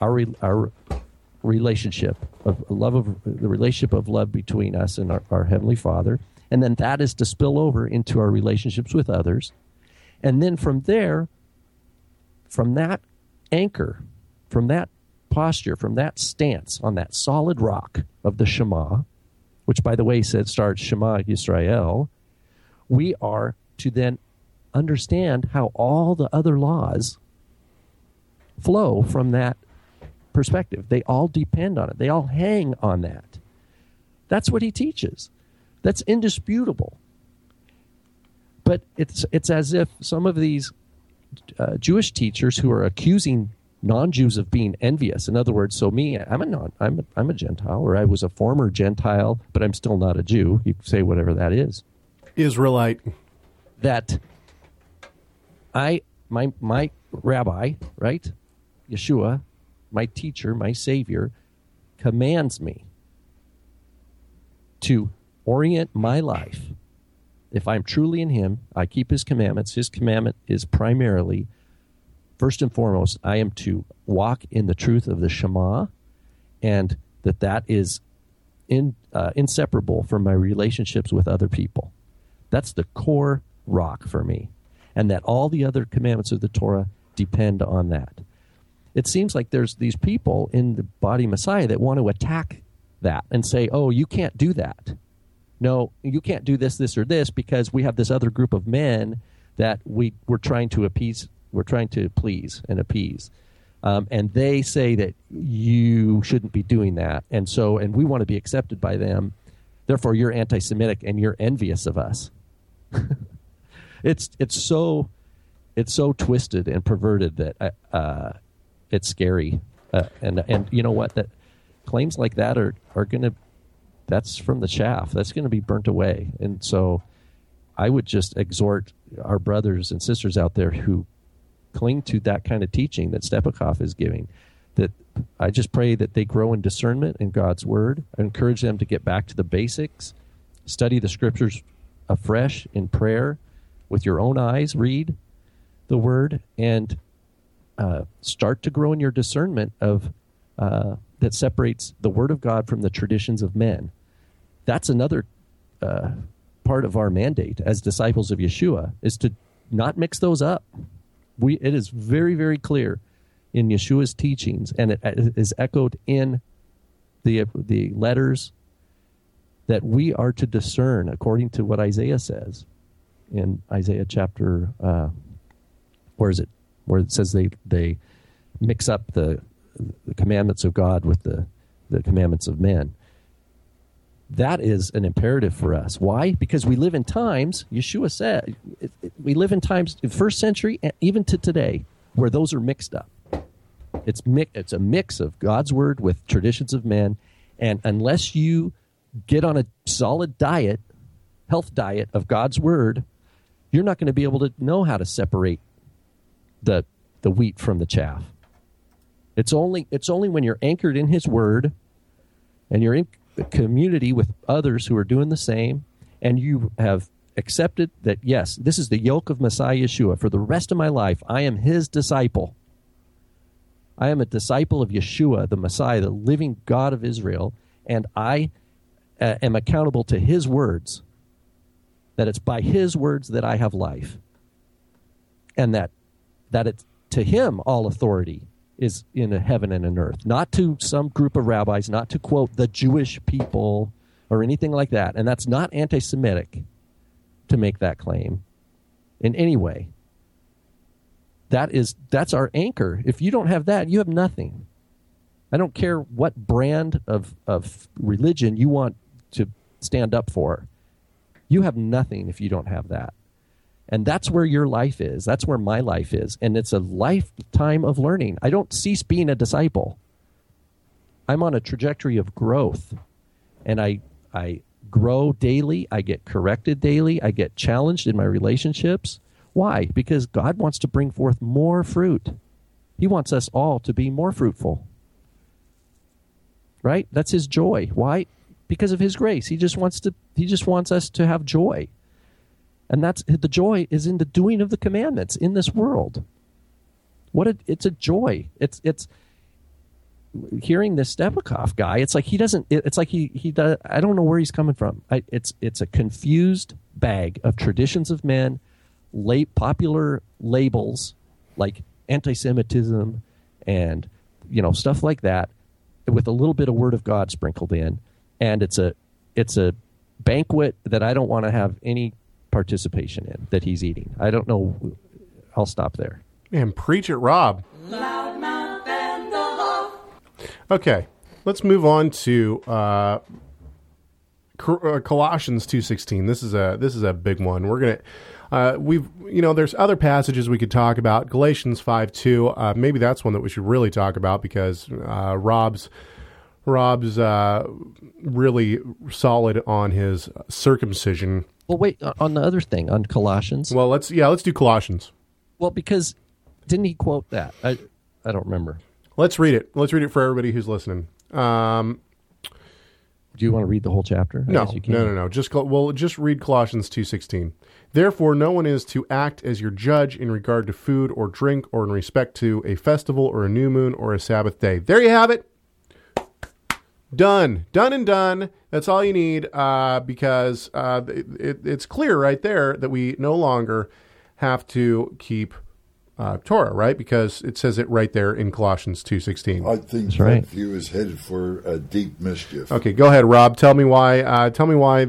our our relationship of love of the relationship of love between us and our, our heavenly Father, and then that is to spill over into our relationships with others, and then from there, from that anchor, from that posture, from that stance on that solid rock of the Shema, which by the way said starts Shema Yisrael, we are to then understand how all the other laws flow from that perspective. They all depend on it, they all hang on that. That's what he teaches. That's indisputable. But it's, it's as if some of these uh, Jewish teachers who are accusing non-Jews of being envious. In other words, so me, I'm a non, I'm a, I'm a Gentile, or I was a former Gentile, but I'm still not a Jew. You say whatever that is. Israelite. That I my my rabbi, right? Yeshua, my teacher, my savior, commands me to orient my life. If I'm truly in him, I keep his commandments. His commandment is primarily first and foremost, I am to walk in the truth of the Shema and that that is in, uh, inseparable from my relationships with other people. That's the core rock for me. And that all the other commandments of the Torah depend on that. It seems like there's these people in the body Messiah that want to attack that and say, oh, you can't do that. No, you can't do this, this, or this because we have this other group of men that we, we're trying to appease, we're trying to please and appease. Um, and they say that you shouldn't be doing that. And so, and we want to be accepted by them. Therefore, you're anti Semitic and you're envious of us. it's it's so it's so twisted and perverted that uh, uh, it's scary. Uh, and and you know what? That claims like that are are going to that's from the chaff. That's going to be burnt away. And so, I would just exhort our brothers and sisters out there who cling to that kind of teaching that Stepakoff is giving. That I just pray that they grow in discernment in God's word. I encourage them to get back to the basics, study the scriptures afresh in prayer with your own eyes, read the word, and uh, start to grow in your discernment of uh, that separates the word of God from the traditions of men. That's another uh, part of our mandate as disciples of Yeshua is to not mix those up. We it is very very clear in Yeshua's teachings, and it is echoed in the the letters that we are to discern according to what Isaiah says in Isaiah chapter uh, where is it where it says they they mix up the, the commandments of God with the the commandments of men. That is an imperative for us. Why? Because we live in times, Yeshua said, we live in times, first century, and even to today, where those are mixed up. It's, mi- it's a mix of God's word with traditions of men. And unless you get on a solid diet, health diet of God's word, you're not going to be able to know how to separate the the wheat from the chaff. It's only it's only when you're anchored in His Word, and you're in community with others who are doing the same, and you have accepted that yes, this is the yoke of Messiah Yeshua. For the rest of my life, I am His disciple. I am a disciple of Yeshua, the Messiah, the living God of Israel, and I uh, am accountable to His words. That it's by His words that I have life, and that that it's to Him all authority is in a heaven and an earth, not to some group of rabbis, not to quote the Jewish people or anything like that. And that's not anti-Semitic to make that claim in any way. That is that's our anchor. If you don't have that, you have nothing. I don't care what brand of, of religion you want to stand up for. You have nothing if you don't have that. And that's where your life is. That's where my life is. And it's a lifetime of learning. I don't cease being a disciple. I'm on a trajectory of growth. And I I grow daily, I get corrected daily, I get challenged in my relationships. Why? Because God wants to bring forth more fruit. He wants us all to be more fruitful. Right? That's his joy. Why? Because of his grace. He just wants to he just wants us to have joy. And that's the joy is in the doing of the commandments in this world. What a, it's a joy. It's it's hearing this Stepakoff guy. It's like he doesn't. It's like he he does. I don't know where he's coming from. I, it's it's a confused bag of traditions of men, late popular labels like anti-Semitism and you know stuff like that, with a little bit of Word of God sprinkled in, and it's a it's a banquet that I don't want to have any participation in that he's eating. I don't know. I'll stop there. And preach it, Rob. Okay, let's move on to uh, uh, Colossians two sixteen. This is a this is a big one. We're gonna. Uh, we've you know there's other passages we could talk about galatians 5 2 uh, maybe that's one that we should really talk about because uh, rob's rob's uh, really solid on his circumcision Well, wait. uh, On the other thing, on Colossians. well let's yeah let's do colossians Well, because didn't he quote that? I I don't remember. let's read it let's read it for everybody who's listening um, Do you want to read the whole chapter? I No, you can. no, no, no. Just well, just read Colossians two sixteen. Therefore, no one is to act as your judge in regard to food or drink, or in respect to a festival or a new moon or a Sabbath day. There you have it. Done, done, and done. That's all you need, uh, because uh, it, it, it's clear right there that we no longer have to keep uh, Torah, right? Because it says it right there in Colossians two sixteen. I think that right. view is headed for a deep mischief. Okay, go ahead, Rob. Tell me why. Uh, tell me why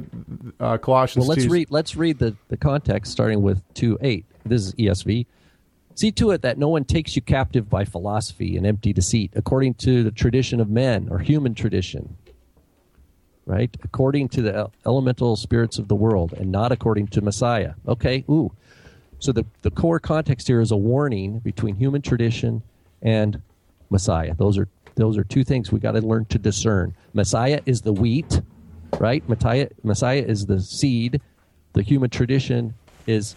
uh, Colossians. Well, let's 2 read. Let's read the, the context, starting with two eight. This is ESV. See to it that no one takes you captive by philosophy and empty deceit, according to the tradition of men or human tradition. Right, according to the elemental spirits of the world, and not according to Messiah. Okay, ooh. So the the core context here is a warning between human tradition and Messiah. Those are those are two things we got to learn to discern. Messiah is the wheat, right? Messiah Messiah is the seed. The human tradition is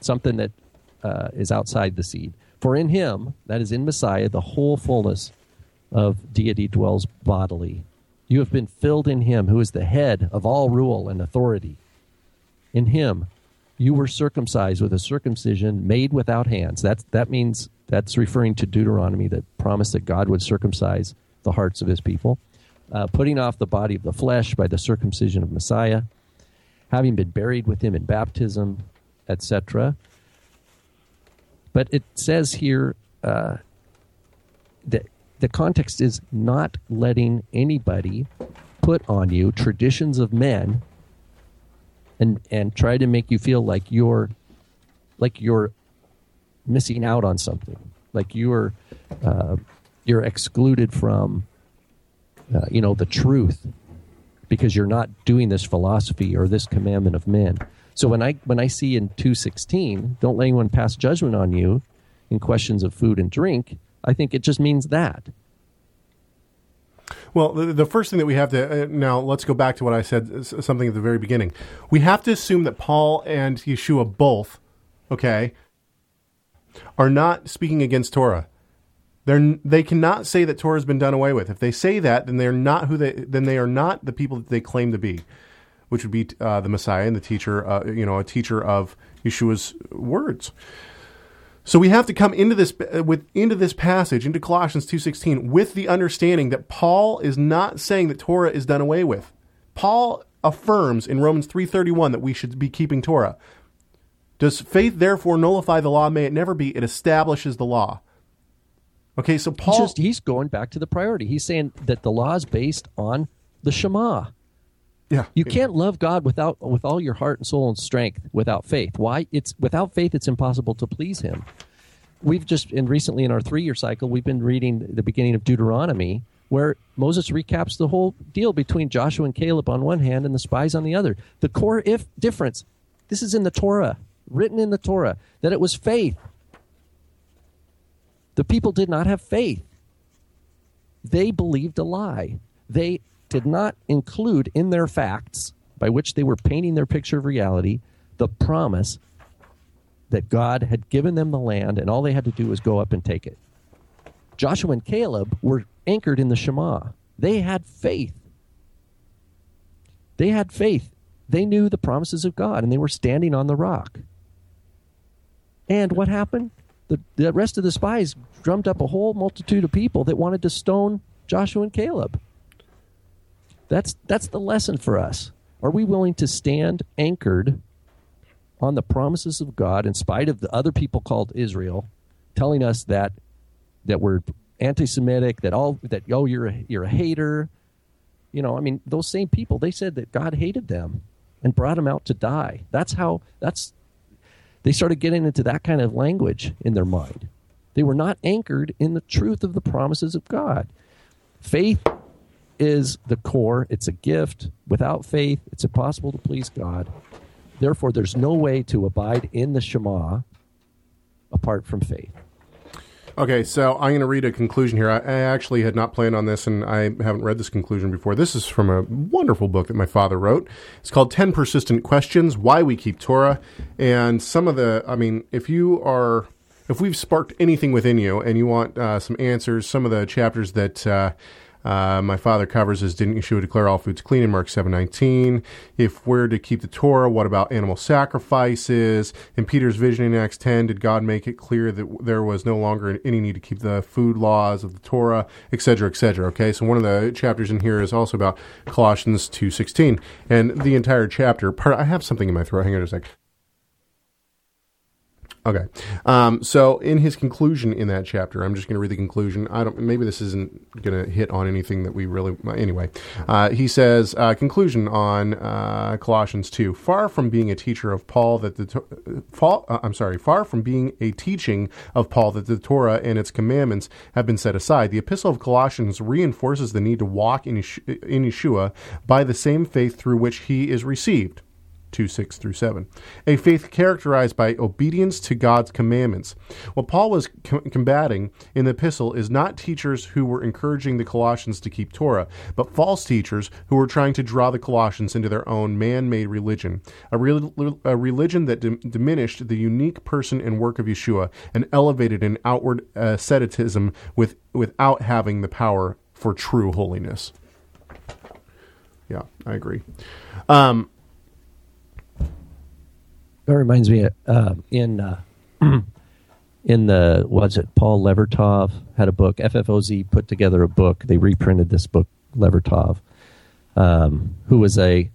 something that uh, is outside the seed. For in him, that is in Messiah, the whole fullness of deity dwells bodily. You have been filled in him, who is the head of all rule and authority. In him, you were circumcised with a circumcision made without hands. That's, that means that's referring to Deuteronomy that promised that God would circumcise the hearts of his people, uh, putting off the body of the flesh by the circumcision of Messiah, having been buried with him in baptism, etc. But it says here uh, that the context is not letting anybody put on you traditions of men and and try to make you feel like you're like you're missing out on something, like you're uh, you're excluded from uh, you know the truth because you're not doing this philosophy or this commandment of men. So when I when I see in two sixteen, don't let anyone pass judgment on you in questions of food and drink. I think it just means that. Well, the, the first thing that we have to uh, now let's go back to what I said something at the very beginning. We have to assume that Paul and Yeshua both, okay, are not speaking against Torah. They're, they cannot say that Torah has been done away with. If they say that, then they're not who they then they are not the people that they claim to be, which would be uh, the Messiah and the teacher, uh, you know, a teacher of Yeshua's words. So we have to come into this uh, with into this passage into Colossians 2:16 with the understanding that Paul is not saying that Torah is done away with. Paul affirms in Romans 3:31 that we should be keeping Torah. Does faith therefore nullify the law? May it never be. It establishes the law. Okay, so Paul he's, just, he's going back to the priority. He's saying that the law is based on the Shema. Yeah. You can't love God without with all your heart and soul and strength without faith. Why? It's without faith it's impossible to please him. We've just and recently in our 3-year cycle we've been reading the beginning of Deuteronomy where Moses recaps the whole deal between Joshua and Caleb on one hand and the spies on the other. The core if difference. This is in the Torah, written in the Torah that it was faith. The people did not have faith. They believed a lie. They did not include in their facts, by which they were painting their picture of reality, the promise that God had given them the land and all they had to do was go up and take it. Joshua and Caleb were anchored in the Shema. They had faith. They had faith. They knew the promises of God and they were standing on the rock. And what happened? The, the rest of the spies drummed up a whole multitude of people that wanted to stone Joshua and Caleb. That's that's the lesson for us. Are we willing to stand anchored on the promises of God in spite of the other people called Israel telling us that that we're anti-Semitic, that all that oh you're a, you're a hater. You know, I mean, those same people they said that God hated them and brought them out to die. That's how that's they started getting into that kind of language in their mind. They were not anchored in the truth of the promises of God. Faith is the core, it's a gift. Without faith, it's impossible to please God. Therefore, there's no way to abide in the Shema apart from faith. Okay, so I'm going to read a conclusion here. I, I, actually had not planned on this, and I haven't read this conclusion before. This is from a wonderful book that my father wrote. It's called 10 Persistent Questions Why We Keep Torah. And some of the, I mean, if you are, if we've sparked anything within you and you want uh, some answers, some of the chapters that, uh, uh, my father covers is didn't Yeshua declare all foods clean in Mark 7:19? If we're to keep the Torah, what about animal sacrifices? In Peter's vision in Acts 10, did God make it clear that there was no longer any need to keep the food laws of the Torah, etc., etc.? Okay, so one of the chapters in here is also about Colossians 2:16, and the entire chapter. Part I have something in my throat. Hang on a sec. Okay. Um, so in his conclusion in that chapter, I'm just going to read the conclusion. I don't. Maybe this isn't going to hit on anything that we really. Anyway, uh, he says uh, conclusion on uh, Colossians two. Far from being a teacher of Paul that the far, uh, I'm sorry, far from being a teaching of Paul that the Torah and its commandments have been set aside. The Epistle of Colossians reinforces the need to walk in Yeshua by the same faith through which he is received. 2 6 through 7. A faith characterized by obedience to God's commandments. What Paul was com- combating in the epistle is not teachers who were encouraging the Colossians to keep Torah, but false teachers who were trying to draw the Colossians into their own man made religion, a, re- a religion that d- diminished the unique person and work of Yeshua and elevated an outward asceticism with, without having the power for true holiness. Yeah, I agree. Um, that reminds me, uh, in uh, in the what's it? Paul Levertoff had a book. FFOZ put together a book. They reprinted this book. Levertoff, um, who was a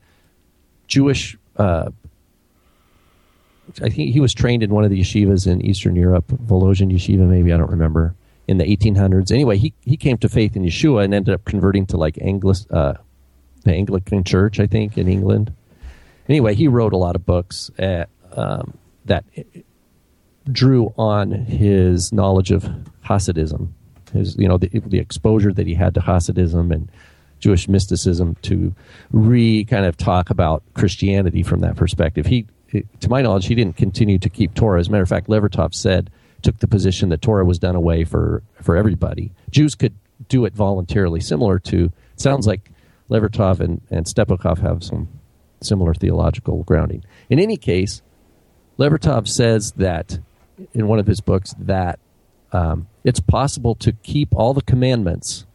Jewish. Uh, I think he was trained in one of the yeshivas in Eastern Europe, Volozhin Yeshiva, maybe I don't remember, in the 1800s. Anyway, he he came to faith in Yeshua and ended up converting to like Anglis, uh, the Anglican Church, I think, in England. Anyway, he wrote a lot of books. At, um, that drew on his knowledge of Hasidism, his you know the, the exposure that he had to Hasidism and Jewish mysticism to re kind of talk about Christianity from that perspective. He, to my knowledge, he didn't continue to keep Torah. As a matter of fact, Levertoff said took the position that Torah was done away for for everybody. Jews could do it voluntarily, similar to it sounds like Levertoff and, and Stepakoff have some similar theological grounding. In any case, Levertoff says that in one of his books that um, it's possible to keep all the commandments,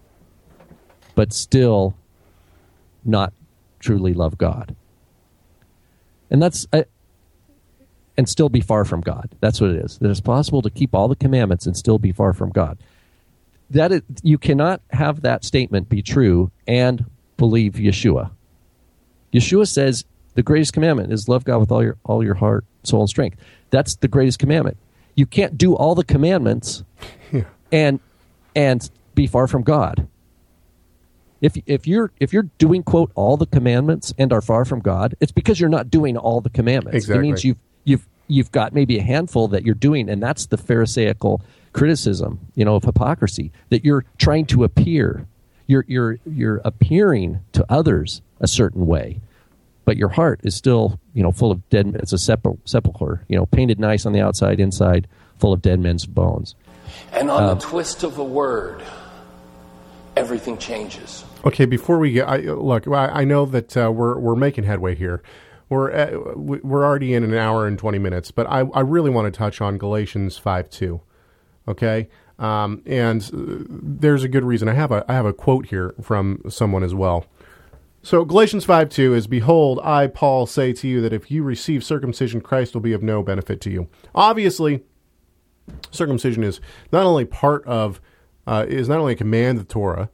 but still not truly love God. And that's and still be far from God. That's what it is. That it's possible to keep all the commandments and still be far from God. That you cannot have that statement be true and believe Yeshua. Yeshua says the greatest commandment is love God with all your all your heart, soul, and strength. That's the greatest commandment. You can't do all the commandments and and be far from God. If if you're if you're doing quote all the commandments and are far from God, it's because you're not doing all the commandments. Exactly. It means you've you've you've got maybe a handful that you're doing, and that's the Pharisaical criticism, you know, of hypocrisy that you're trying to appear, you're you're you're appearing to others a certain way, but your heart is still you know full of dead. It's a sepul- sepulcher, you know, painted nice on the outside, inside full of dead men's bones. And on Uh, the twist of a word, everything changes. Okay, before we get, I, look, I, I know that uh, we're we're making headway here. We're at, we- we're already in an hour and twenty minutes, but I, I really want to touch on Galatians five two. Okay, um, and uh, there's a good reason. I have a I have a quote here from someone as well. So Galatians five two is, "Behold, I Paul say to you that if you receive circumcision, Christ will be of no benefit to you." Obviously, circumcision is not only part of uh, is not only a command of the Torah,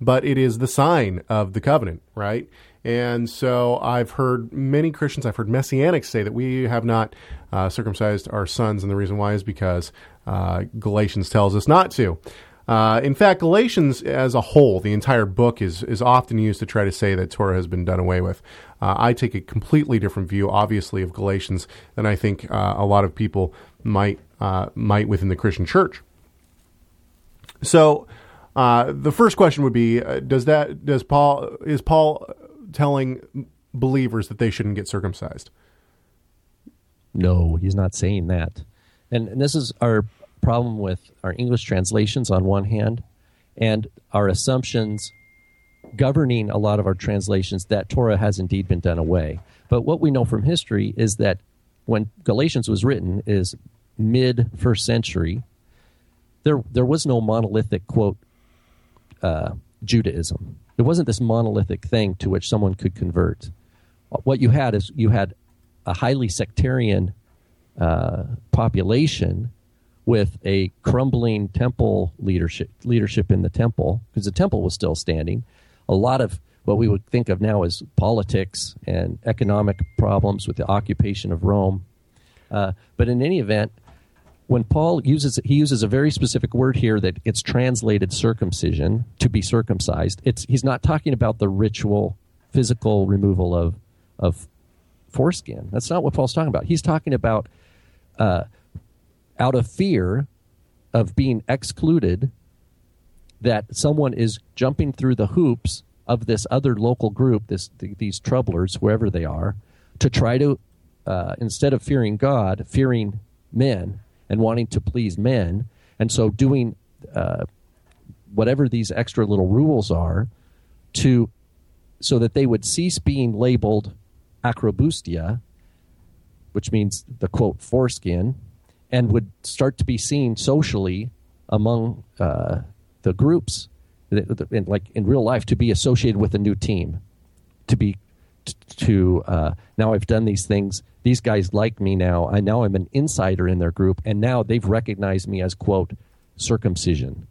but it is the sign of the covenant, right? And so I've heard many Christians, I've heard Messianics say that we have not uh, circumcised our sons, and the reason why is because uh, Galatians tells us not to. Uh, in fact, Galatians as a whole, the entire book is is often used to try to say that Torah has been done away with. Uh, I take a completely different view, obviously, of Galatians than I think uh, a lot of people might uh, might within the Christian church. So, uh, the first question would be: uh, Does that does Paul is Paul telling believers that they shouldn't get circumcised? No, he's not saying that. And, and this is our problem with our English translations on one hand, and our assumptions governing a lot of our translations that Torah has indeed been done away. But what we know from history is that when Galatians was written is mid first century, there there was no monolithic quote uh, Judaism. It wasn't this monolithic thing to which someone could convert. What you had is you had a highly sectarian uh, population with a crumbling temple leadership leadership in the temple because the temple was still standing. A lot of what we would think of now as politics and economic problems with the occupation of Rome. Uh, but in any event, when Paul uses he uses a very specific word here that it's translated circumcision to be circumcised. It's he's not talking about the ritual physical removal of of foreskin. That's not what Paul's talking about. He's talking about uh, out of fear of being excluded that someone is jumping through the hoops of this other local group, this th- these troublers, wherever they are, to try to uh, instead of fearing God, fearing men and wanting to please men, and so doing uh, whatever these extra little rules are to so that they would cease being labeled acrobustia, which means the quote foreskin, and would start to be seen socially among uh, the groups, in, like in real life, to be associated with a new team, to be to uh, now I've done these things. These guys like me now. I now I'm an insider in their group, and now they've recognized me as quote circumcision.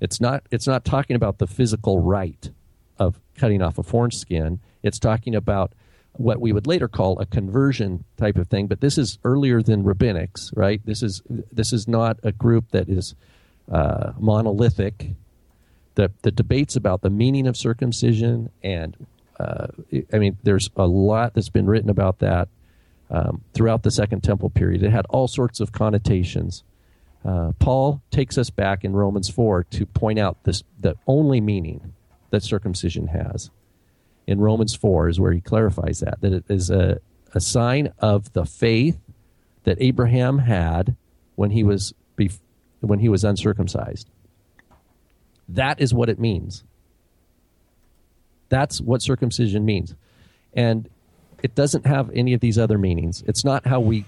It's not it's not talking about the physical rite of cutting off a foreskin. It's talking about what we would later call a conversion type of thing. But this is earlier than rabbinics, right? This is this is not a group that is uh, monolithic. The the debates about the meaning of circumcision and uh, I mean, there's a lot that's been written about that um, throughout the Second Temple period. It had all sorts of connotations. Uh, Paul takes us back in Romans 4 to point out this the only meaning that circumcision has. In Romans 4 is where he clarifies that, that it is a, a sign of the faith that Abraham had when he was bef- when he was uncircumcised. That is what it means. That's what circumcision means. And it doesn't have any of these other meanings. It's not how we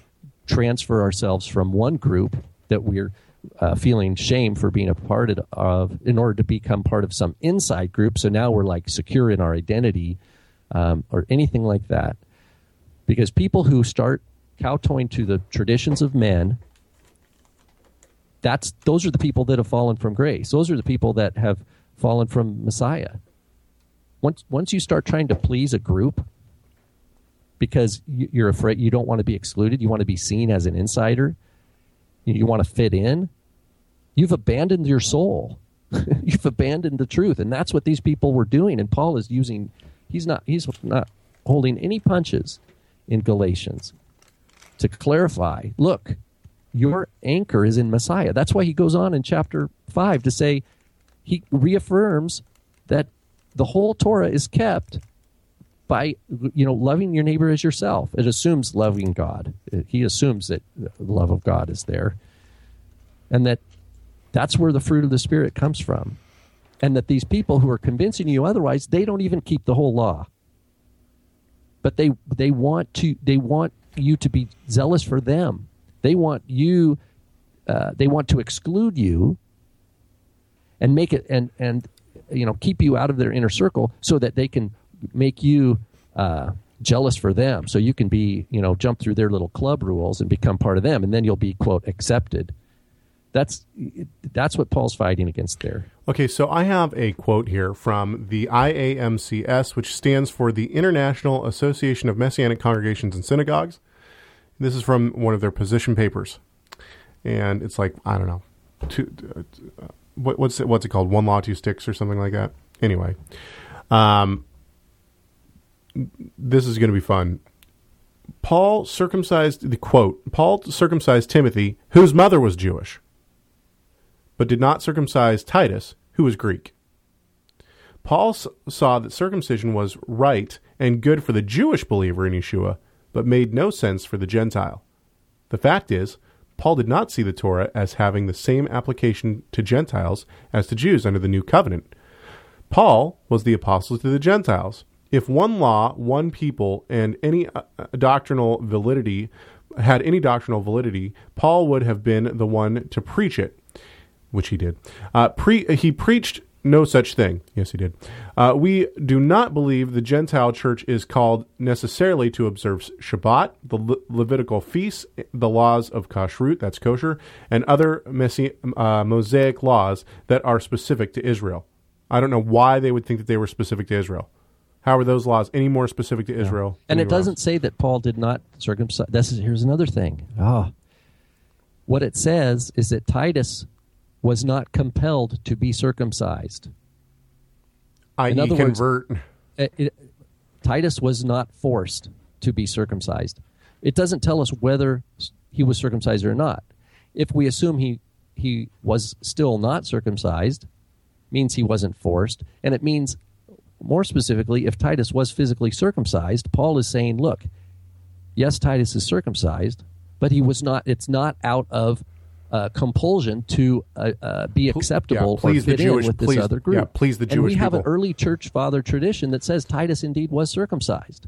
transfer ourselves from one group that we're uh, feeling shame for being a part of in order to become part of some inside group. So now we're like secure in our identity um, or anything like that. Because people who start kowtowing to the traditions of men, that's those are the people that have fallen from grace. Those are the people that have fallen from Messiah. Once once you start trying to please a group because you're afraid you don't want to be excluded, you want to be seen as an insider, you want to fit in, you've abandoned your soul. you've abandoned the truth, and that's what these people were doing. And Paul is using he's not he's not holding any punches in Galatians to clarify. Look, your anchor is in Messiah. That's why he goes on in chapter five to say he reaffirms that the whole Torah is kept by you know loving your neighbor as yourself. It assumes loving God. He assumes that the love of God is there, and that that's where the fruit of the Spirit comes from. And that these people who are convincing you otherwise, they don't even keep the whole law. But they they want to they want you to be zealous for them. They want you uh, they want to exclude you and make it and and you know keep you out of their inner circle so that they can make you uh, jealous for them so you can be you know jump through their little club rules and become part of them and then you'll be quote accepted that's that's what Paul's fighting against there. Okay, so I have a quote here from the IAMCS, which stands for the International Association of Messianic Congregations and Synagogues. This is from one of their position papers, and it's like I don't know, two, uh, what, what's it, what's it called? One law, two sticks, or something like that. Anyway, um, this is going to be fun. Paul circumcised the quote. Paul circumcised Timothy, whose mother was Jewish but did not circumcise Titus, who was Greek. Paul saw that circumcision was right and good for the Jewish believer in Yeshua, but made no sense for the Gentile. The fact is, Paul did not see the Torah as having the same application to Gentiles as to Jews under the new covenant. Paul was the apostle to the Gentiles. If one law, one people, and any uh, doctrinal validity had any doctrinal validity, Paul would have been the one to preach it which he did. Uh, pre- he preached no such thing. Yes, he did. Uh, we do not believe the Gentile church is called necessarily to observe Shabbat, the Le- Levitical feasts, the laws of kashrut, that's kosher, and other messi- uh, Mosaic laws that are specific to Israel. I don't know why they would think that they were specific to Israel. How are those laws any more specific to Israel? Yeah. And it doesn't else? say that Paul did not circumcise. This is, here's another thing. Oh. What it says is that Titus was not compelled to be circumcised. I In other convert. Words, it, it, Titus was not forced to be circumcised. It doesn't tell us whether he was circumcised or not. If we assume he he was still not circumcised, means he wasn't forced, and it means more specifically, if Titus was physically circumcised, Paul is saying, look, yes, Titus is circumcised, but he was not. It's not out of uh, compulsion to uh, uh, be acceptable yeah, please or fit the Jewish, in with please, this other group. Yeah, please the Jewish and we have people. an early church father tradition that says Titus indeed was circumcised.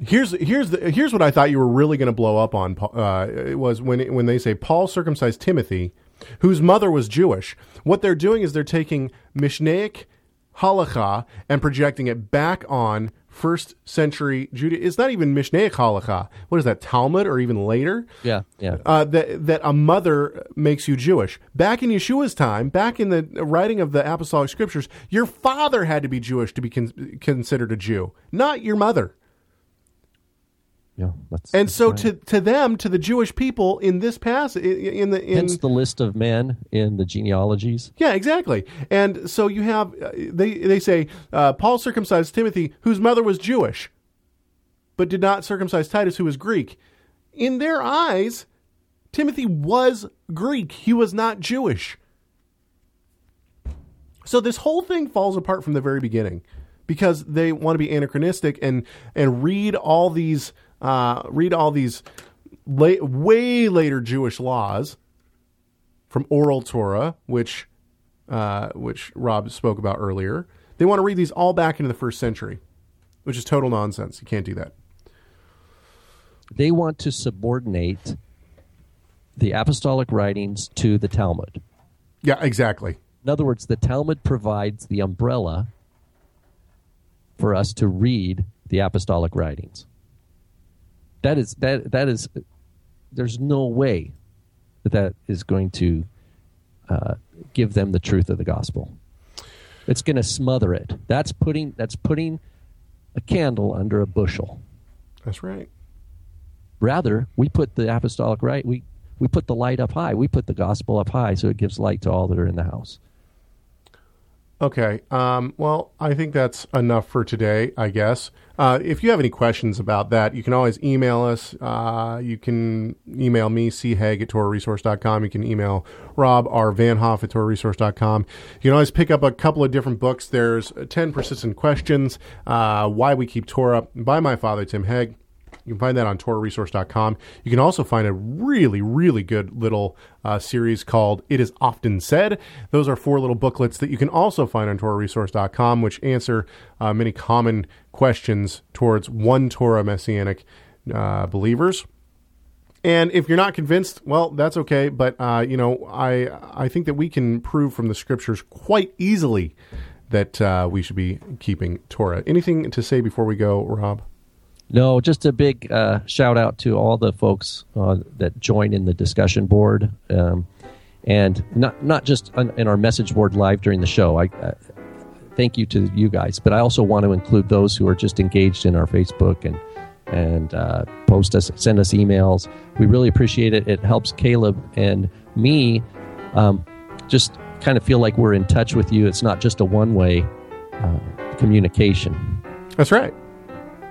Here's here's the, here's what I thought you were really going to blow up on. Uh, was when it, when they say Paul circumcised Timothy, whose mother was Jewish. What they're doing is they're taking Mishnaic halacha and projecting it back on first century Judah. It's not even Mishnaic halacha. What is that, Talmud or even later? Yeah, yeah. Uh, that, that a mother makes you Jewish. Back in Yeshua's time, back in the writing of the apostolic scriptures, your father had to be Jewish to be con- considered a Jew, not your mother. Yeah, that's, and that's so right. to to them, to the Jewish people in this passage, in the in, hence the list of men in the genealogies. Yeah, exactly. And so you have uh, they they say uh, Paul circumcised Timothy, whose mother was Jewish, but did not circumcise Titus, who was Greek. In their eyes, Timothy was Greek. He was not Jewish. So this whole thing falls apart from the very beginning because they want to be anachronistic and and read all these uh, read all these late, way later Jewish laws from oral Torah, which uh, which Rob spoke about earlier. They want to read these all back into the first century, which is total nonsense. You can't do that. They want to subordinate the apostolic writings to the Talmud. Yeah, exactly. In other words, the Talmud provides the umbrella for us to read the apostolic writings. That is that that is there's no way that that is going to uh, give them the truth of the gospel. It's going to smother it. That's putting that's putting a candle under a bushel. That's right. Rather, we put the apostolic right we we put the light up high. We put the gospel up high so it gives light to all that are in the house. Okay. Um, well, I think that's enough for today, I guess. Uh, if you have any questions about that, you can always email us. Uh, you can email me, chegg at torahresource.com. You can email Rob, R. Vanhoff at torahresource.com. You can always pick up a couple of different books. There's 10 Persistent Questions, uh, Why We Keep Torah by my father, Tim Hegg. You can find that on TorahResource.com. You can also find a really, really good little uh, series called It Is Often Said. Those are four little booklets that you can also find on TorahResource.com, which answer uh, many common questions towards one Torah Messianic uh, believers. And if you're not convinced, well, that's okay. But uh, you know, I I think that we can prove from the scriptures quite easily that uh, we should be keeping Torah. Anything to say before we go, Rob? No, just a big uh, shout out to all the folks uh, that join in the discussion board, um, and not not just in our message board live during the show. I uh, thank you to you guys, but I also want to include those who are just engaged in our Facebook and and uh, post us, send us emails. We really appreciate it. It helps Caleb and me um, just kind of feel like we're in touch with you. It's not just a one way uh, communication. That's right.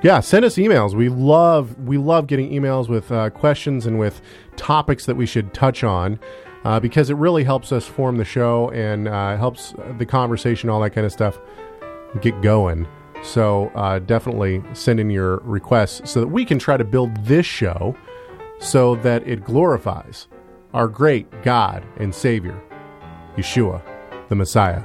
Yeah, send us emails. We love we love getting emails with uh, questions and with topics that we should touch on uh, because it really helps us form the show and uh, helps the conversation, all that kind of stuff, get going. So uh, definitely send in your requests so that we can try to build this show so that it glorifies our great God and Savior, Yeshua, the Messiah.